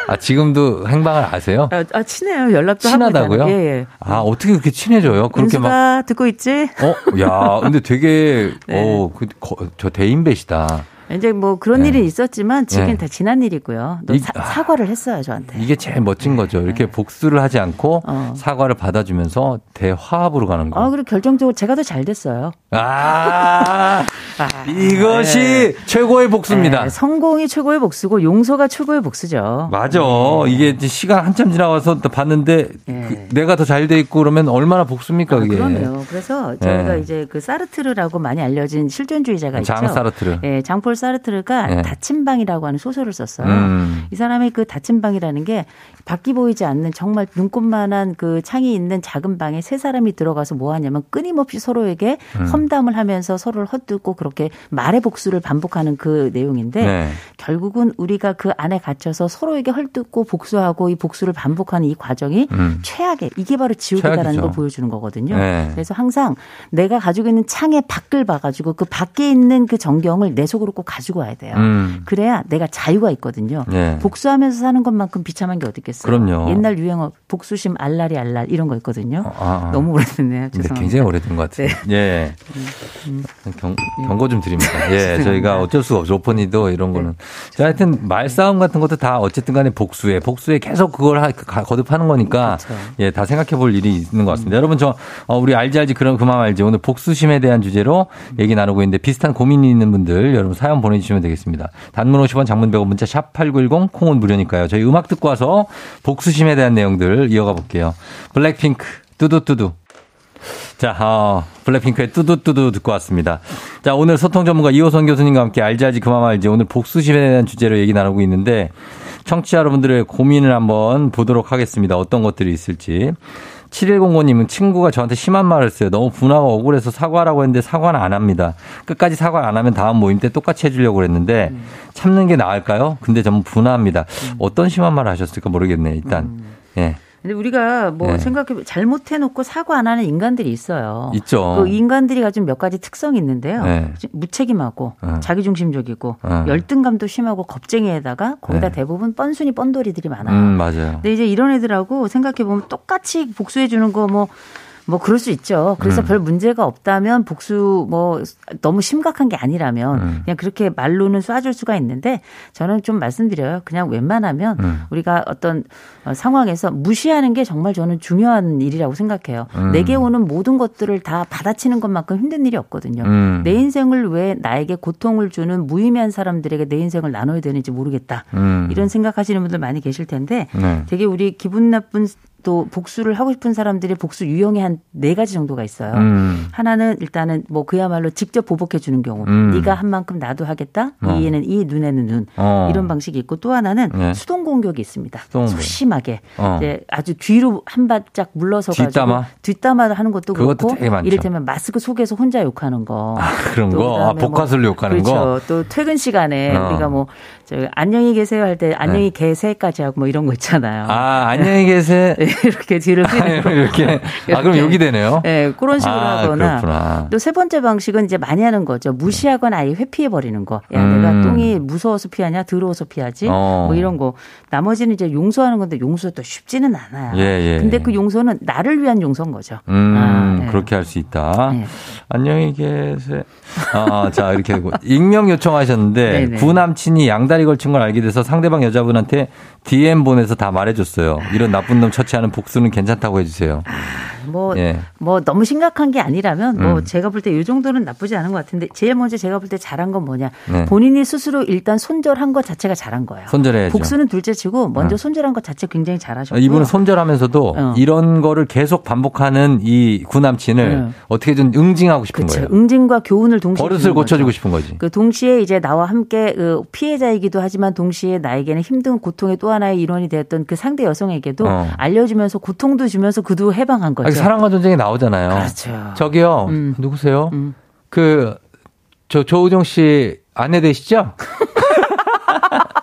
아, 지금도 행방을 아세요? 아, 아, 친해요. 연락도 친하다고요? 예, 예. 아, 어떻게 그렇게 친해져요? 그렇게 막. 듣고 있지? 어, 야, 근데 되게, (laughs) 네. 어, 그, 거, 저 대인배시다. 이제 뭐 그런 네. 일이 있었지만 지금 네. 다 지난 일이고요. 또 이- 사, 아. 사과를 했어요 저한테. 이게 제일 멋진 거죠. 이렇게 복수를 하지 않고 네. 어. 사과를 받아주면서 대화합으로 가는 거. 아 그리고 결정적으로 제가 더 잘 됐어요. 아, (laughs) 이것이 최고의 복수입니다. 네, 성공이 최고의 복수고 용서가 최고의 복수죠. 맞아. 이게 이제 시간 한참 지나와서 또 봤는데 네. 그 내가 더 잘 돼 있고 그러면 얼마나 복수입니까, 아, 그게. 그럼요. 그래서 저희가 네. 이제 그 사르트르라고 많이 알려진 실존주의자가 있죠. 장 사르트르. 예, 장폴 사르트르가 네. 닫힌 방이라고 하는 소설을 썼어요. 음. 이 사람의 그 닫힌 방이라는 게 밖이 보이지 않는 정말 눈꽃만한 그 창이 있는 작은 방에 세 사람이 들어가서 뭐 하냐면 끊임없이 서로에게 음. 험담을 하면서 서로를 헛듣고 그렇게 말의 복수를 반복하는 그 내용인데 네. 결국은 우리가 그 안에 갇혀서 서로에게 헐뜯고 복수하고 이 복수를 반복하는 이 과정이 음. 최악의 이게 바로 지옥이다라는 최악이죠. 걸 보여주는 거거든요. 네. 그래서 항상 내가 가지고 있는 창의 밖을 봐가지고 그 밖에 있는 그 정경을 내 속으로 꼭 가지고 와야 돼요. 음. 그래야 내가 자유가 있거든요. 네. 복수하면서 사는 것만큼 비참한 게 어디 있겠어요. 그럼요. 옛날 유행어 복수심 알랄이 알랄 이런 거 있거든요. 아, 아. 너무 오래됐네요. 죄송합니다. 굉장히 오래된 것 같아요. 예. 경, 경고 좀 드립니다. 예, 저희가 어쩔 수가 없죠. 오퍼니도 이런 거는. 자, 하여튼 말싸움 같은 것도 다 어쨌든 간에 복수에, 복수에 계속 그걸 하- 가- 거듭하는 거니까 그렇죠. 예, 다 생각해 볼 일이 있는 것 같습니다. 여러분 저, 어, 우리 알지 알지 그럼 그만 알지. 오늘 복수심에 대한 주제로 얘기 나누고 있는데 비슷한 고민이 있는 분들 여러분 사연 보내주시면 되겠습니다. 단문 50원 장문 100원 문자 샵 8910 콩은 무료니까요. 저희 음악 듣고 와서 복수심에 대한 내용들 이어가 볼게요. 블랙핑크 뚜두뚜두. 자, 어, 블랙핑크의 뚜두뚜두 듣고 왔습니다. 자, 오늘 소통 전문가 이호선 교수님과 함께 알지 알지 그만 알지 오늘 복수심에 대한 주제로 얘기 나누고 있는데 청취자 여러분들의 고민을 한번 보도록 하겠습니다. 어떤 것들이 있을지. 7105님은 친구가 저한테 심한 말을 했어요. 너무 분하고 억울해서 사과하라고 했는데 사과는 안 합니다. 끝까지 사과 안 하면 다음 모임 때 똑같이 해주려고 그랬는데 참는 게 나을까요? 근데 너무 분합니다. 어떤 심한 말을 하셨을까 모르겠네요. 일단. 예. 근데 우리가 뭐 네. 생각해 잘못해 놓고 사고 안 하는 인간들이 있어요. 있죠. 그 인간들이 가진 몇 가지 특성이 있는데요. 네. 무책임하고 어. 자기중심적이고 어. 열등감도 심하고 겁쟁이에다가 거기다 네. 대부분 뻔순이 뻔돌이들이 많아요. 음, 맞아요. 근데 이제 이런 애들하고 생각해 보면 똑같이 복수해 주는 거뭐 뭐 그럴 수 있죠. 그래서 음. 별 문제가 없다면 복수 뭐 너무 심각한 게 아니라면 음. 그냥 그렇게 말로는 쏴줄 수가 있는데 저는 좀 말씀드려요. 그냥 웬만하면 음. 우리가 어떤 어, 상황에서 무시하는 게 정말 저는 중요한 일이라고 생각해요. 음. 내게 오는 모든 것들을 다 받아치는 것만큼 힘든 일이 없거든요. 음. 내 인생을 왜 나에게 고통을 주는 무의미한 사람들에게 내 인생을 나눠야 되는지 모르겠다. 음. 이런 생각하시는 분들 많이 계실 텐데 네. 되게 우리 기분 나쁜 또 복수를 하고 싶은 사람들의 복수 유형이 한 네 가지 정도가 있어요. 음. 하나는 일단은 뭐 그야말로 직접 보복해 주는 경우. 음. 네가 한 만큼 나도 하겠다. 어. 이에는 이, 눈에는 눈. 어. 이런 방식이 있고 또 하나는 네. 수동 공격이 있습니다. 수동 공격. 소심하게 어. 이제 아주 뒤로 한 발짝 물러서 가지고 뒷담화? 뒷담화 하는 것도 그것도 그렇고. 이를테면 마스크 속에서 혼자 욕하는 거. 아, 그런 또 거? 아, 뭐 복화술 욕하는 그렇죠. 거? 또 퇴근 시간에 어. 우리가 뭐 저 안녕히 계세요 할 때 안녕히 계세까지 하고 뭐 이런 거 있잖아요. 네. 아, 안녕히 계세요. (laughs) (laughs) 이렇게 뒤를 휘는 거. 이렇게. 아, 그럼. 욕이 되네요? 네, 그런 식으로 아, 하거나. 또 세 번째 방식은 이제 많이 하는 거죠. 무시하거나 아예 회피해 버리는 거. 야, 음. 내가 똥이 무서워서 피하냐, 더러워서 피하지. 어. 뭐 이런 거. 나머지는 이제 용서하는 건데 용서도 또 쉽지는 않아요. 예, 예. 근데 그 용서는 나를 위한 용서인 거죠. 음, 아, 네. 그렇게 할 수 있다. 네. 안녕히 계세요. 아, 자, 이렇게 하고. 익명 요청하셨는데, 네네. 구남친이 양다리 걸친 걸 알게 돼서 상대방 여자분한테 DM 보내서 다 말해줬어요. 이런 나쁜 놈 처치하는 복수는 괜찮다고 해주세요. 뭐, 예. 뭐 너무 심각한 게 아니라면 뭐 음. 제가 볼 때 이 정도는 나쁘지 않은 것 같은데 제일 먼저 제가 볼 때 잘한 건 뭐냐. 네. 본인이 스스로 일단 손절한 것 자체가 잘한 거예요. 손절해야죠. 복수는 둘째 치고 먼저 어. 손절한 것 자체 굉장히 잘하셨고요. 이분은 손절하면서도 어. 이런 거를 계속 반복하는 이 구남친을 네. 어떻게 좀 응징하고 싶은 그렇죠. 거예요. 응징과 교훈을 동시에 버릇을 고쳐주고. 싶은 거지. 그 동시에 이제 나와 함께 그 피해자이기도 하지만 동시에 나에게는 힘든 고통의 또 하나의 일원이 되었던 그 상대 여성에게도 어. 알려주면서 고통도 주면서 그도 해방한 거죠. 아니, 사랑과 전쟁이 나오잖아요. 그렇죠. 저기요, 음. 누구세요? 음. 그, 저, 조우정 씨 아내 되시죠? (laughs)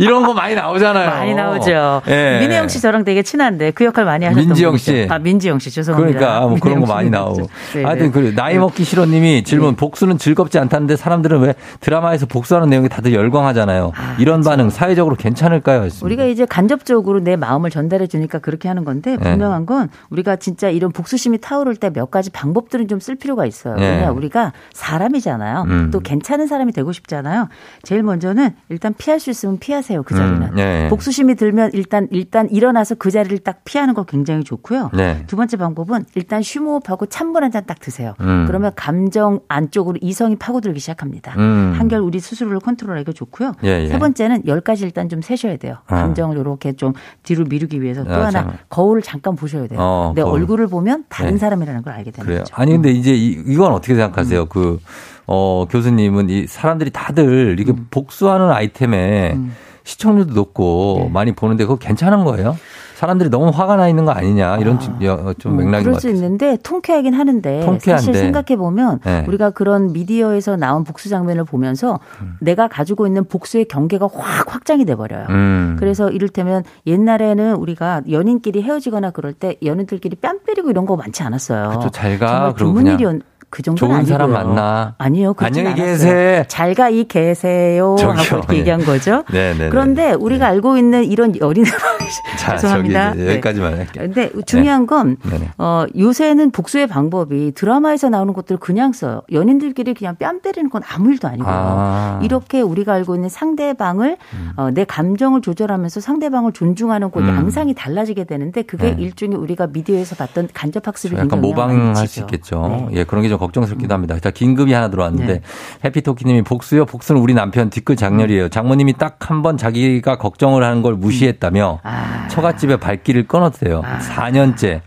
이런 거 많이 나오잖아요. 많이 나오죠. 예. 민혜영 씨 저랑 되게 친한데 그 역할 많이 하셨던 민지영 분이죠. 씨. 아 민지영 씨 죄송합니다. 그러니까 뭐 그런 거 많이 씨 나오고. 있죠. 네, 하여튼 네. 그 나이 먹기 싫어님이 질문 복수는 즐겁지 않다는데 사람들은 왜 드라마에서 복수하는 내용이 다들 열광하잖아요. 이런 반응 사회적으로 괜찮을까요? 했습니다. 우리가 이제 간접적으로 내 마음을 전달해 주니까 그렇게 하는 건데 네. 분명한 건 우리가 진짜 이런 복수심이 타오를 때 몇 가지 방법들은 좀 쓸 필요가 있어요. 네. 왜냐 우리가 사람이잖아요. 음. 또 괜찮은 사람이 되고 싶잖아요. 제일 먼저는 일단 피할 수 있으면 피하세요. 그 자리는. 음, 네. 복수심이 들면 일단 일단 일어나서 그 자리를 딱 피하는 거 굉장히 좋고요. 네. 두 번째 방법은 일단 쉬호흡하고 찬물 한 잔 딱 드세요. 음. 그러면 감정 안쪽으로 이성이 파고들기 시작합니다. 음. 한결 우리 스스로를 컨트롤하기 좋고요. 예, 예. 세 번째는 열 가지 일단 좀 세셔야 돼요. 어. 감정을 이렇게 좀 뒤로 미루기 위해서 또 아, 하나 참. 거울을 잠깐 보셔야 돼요. 어, 내 거울. 얼굴을 보면 다른 네. 사람이라는 걸 알게 되는 그래요. 거죠. 아니 근데 이제 이, 이건 어떻게 음. 생각하세요? 그 어, 교수님은 이 사람들이 다들 이렇게 음. 복수하는 아이템에 시청률도 높고 네. 많이 보는데 그거 괜찮은 거예요? 사람들이 너무 화가 나 있는 거 아니냐 이런 좀, 여- 좀 음, 맥락인 그럴 것수 같아요. 있는데 통쾌하긴 하는데 통쾌한데. 사실 생각해 보면 네. 우리가 그런 미디어에서 나온 복수 장면을 보면서 내가 가지고 있는 복수의 경계가 확 확장이 돼 버려요. 음. 그래서 이를테면 옛날에는 우리가 연인끼리 헤어지거나 그럴 때 연인들끼리 뺨 때리고 이런 거 많지 않았어요. 그쵸, 잘 가. 정말 드문 일이었 그 정도는 좋은 아니고요. 사람 만나. 아니요. 안녕히 않았어요. 계세. 잘가 이 계세요 저기요, 하고 이렇게 예. 얘기한 거죠. 네네네. 그런데 우리가 알고 있는 이런 어린 (laughs) 자, 죄송합니다. 저기 이제 여기까지만 할게요. 근데 중요한 건 네네. 어, 요새는 복수의 방법이 드라마에서 나오는 것들을 그냥 써요. 연인들끼리 그냥 뺨 때리는 건 아무 일도 아니고요. 아. 음. 이렇게 우리가 알고 있는 상대방을 어, 내 감정을 조절하면서 상대방을 존중하는 그 음. 양상이 달라지게 되는데 그게 네. 일종의 우리가 미디어에서 봤던 간접 학습을 약간 모방할 수. 있겠죠. 네. 음. 예, 그런 게 좀 걱정스럽기도 합니다. 자, 긴급이 하나 들어왔는데 네. 해피토끼님이 복수요. 복수는 우리 남편 뒤끝 장렬이에요. 장모님이 딱 한 번 자기가 걱정을 하는 걸 무시했다며 아. 처갓집에 발길을 끊었대요. 4년째.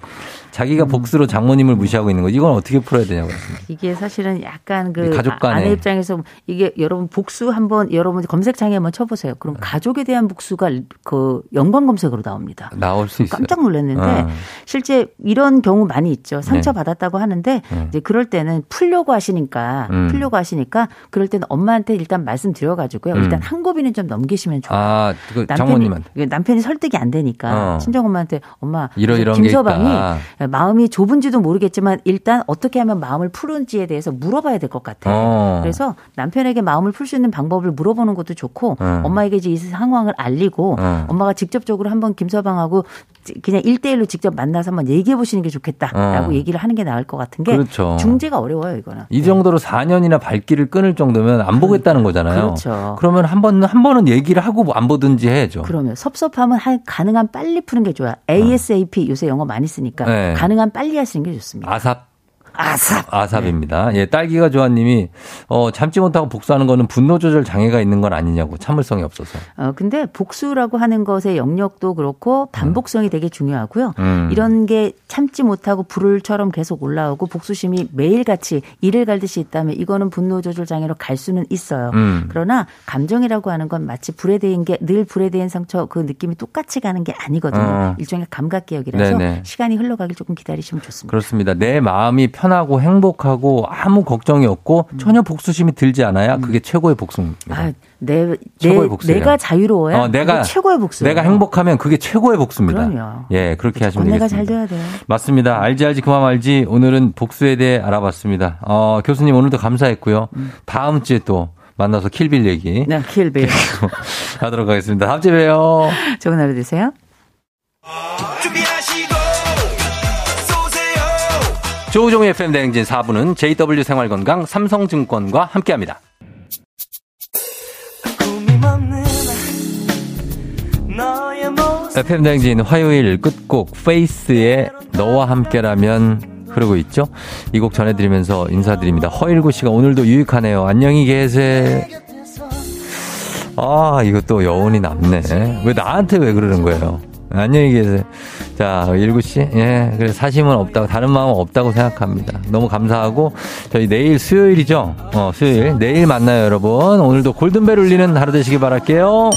자기가 복수로 장모님을 무시하고 있는 거 이건 어떻게 풀어야 되냐고. 이게 사실은 약간 그 가족 간에. 아내 입장에서 이게 여러분 복수 한번 여러분 검색창에 한번 쳐보세요. 그럼 가족에 대한 복수가 그 연관 검색으로 나옵니다. 나올 수 있어요. 깜짝 놀랐는데 어. 실제 이런 경우 많이 있죠. 상처 네. 받았다고 하는데 음. 이제 그럴 때는 풀려고 하시니까 음. 풀려고 하시니까 그럴 때는 엄마한테 일단 말씀드려가지고요. 음. 일단 한 고비는 좀 넘기시면 좋아요. 아, 그 남편이, 장모님한테. 남편이 설득이 안 되니까 어. 친정 엄마한테 엄마 이러 이런 게 김서방이. 마음이 좁은지도 모르겠지만 일단 어떻게 하면 마음을 푸는지에 대해서 물어봐야 될 것 같아. 어. 그래서 남편에게 마음을 풀 수 있는 방법을 물어보는 것도 좋고 어. 엄마에게 이제 이 상황을 알리고 어. 엄마가 직접적으로 한번 김서방하고 그냥 일대일로 직접 만나서 한번 얘기해 보시는 게 좋겠다라고 어. 얘기를 하는 게 나을 것 같은 게 그렇죠. 중재가 어려워요 이거는. 이 정도로 4년이나 발길을 끊을 정도면 안 보겠다는 거잖아요. 그렇죠. 그러면 한 번은 한 번은 얘기를 하고 안 보든지 해야죠. 그러면 섭섭함은 한- 가능한 빨리 푸는 게 좋아요. ASAP 요새 영어 많이 쓰니까 어. 네. 가능한 빨리 하시는 게 좋습니다. 아삽 아삽. 아삽입니다. 예, 딸기가 좋아님이 어 참지 못하고 복수하는 거는 분노 조절 장애가 있는 건 아니냐고 참을성이 없어서. 어, 근데 복수라고 하는 것의 영역도 그렇고 반복성이 되게 중요하고요. 음. 이런 게 참지 못하고 불을처럼 계속 올라오고 복수심이 매일같이 이를 갈듯이 있다면 이거는 분노 조절 장애로 갈 수는 있어요. 음. 그러나 감정이라고 하는 건 마치 불에 대인 게 늘 불에 대인 상처 그 느낌이 똑같이 가는 게 아니거든요. 어. 일종의 감각 기억이라서 네네. 시간이 흘러가길 조금 기다리시면 좋습니다. 그렇습니다. 내 마음이 편 하고 행복하고 아무 걱정이 없고 전혀 복수심이 들지 않아야 그게 최고의 복수입니다. 아, 내, 내, 최고의 복수예요. 내가 자유로워야 어, 내가 그게 최고의 복수예요. 내가 행복하면 그게 최고의 복수입니다. 그럼요. 예, 그렇게 하시면 건네가 되겠습니다. 잘 돼야 돼요. 맞습니다. 알지 알지 그만 알지. 오늘은 복수에 대해 알아봤습니다. 어, 교수님 오늘도 감사했고요. 다음 주에 또 만나서 킬빌 얘기 네, 킬빌. (laughs) 하도록 하겠습니다. 다음 주에 봬요. 좋은 하루 되세요. 조우종의 FM 대행진 4부는 JW 생활건강 삼성증권과 함께합니다. FM 대행진 화요일 끝곡 페이스의 너와 함께라면 흐르고 있죠. 이 곡 전해드리면서 인사드립니다. 허일구 씨가 오늘도 유익하네요. 안녕히 계세요. 아, 이것도 여운이 남네. 왜 나한테 왜 그러는 거예요? 안녕히 계세요. 자, 일구 씨. 예, 그래 사심은 없다고, 다른 마음은 없다고 생각합니다. 너무 감사하고, 저희 내일 수요일이죠? 어, 수요일. 내일 만나요, 여러분. 오늘도 골든벨 울리는 하루 되시길 바랄게요.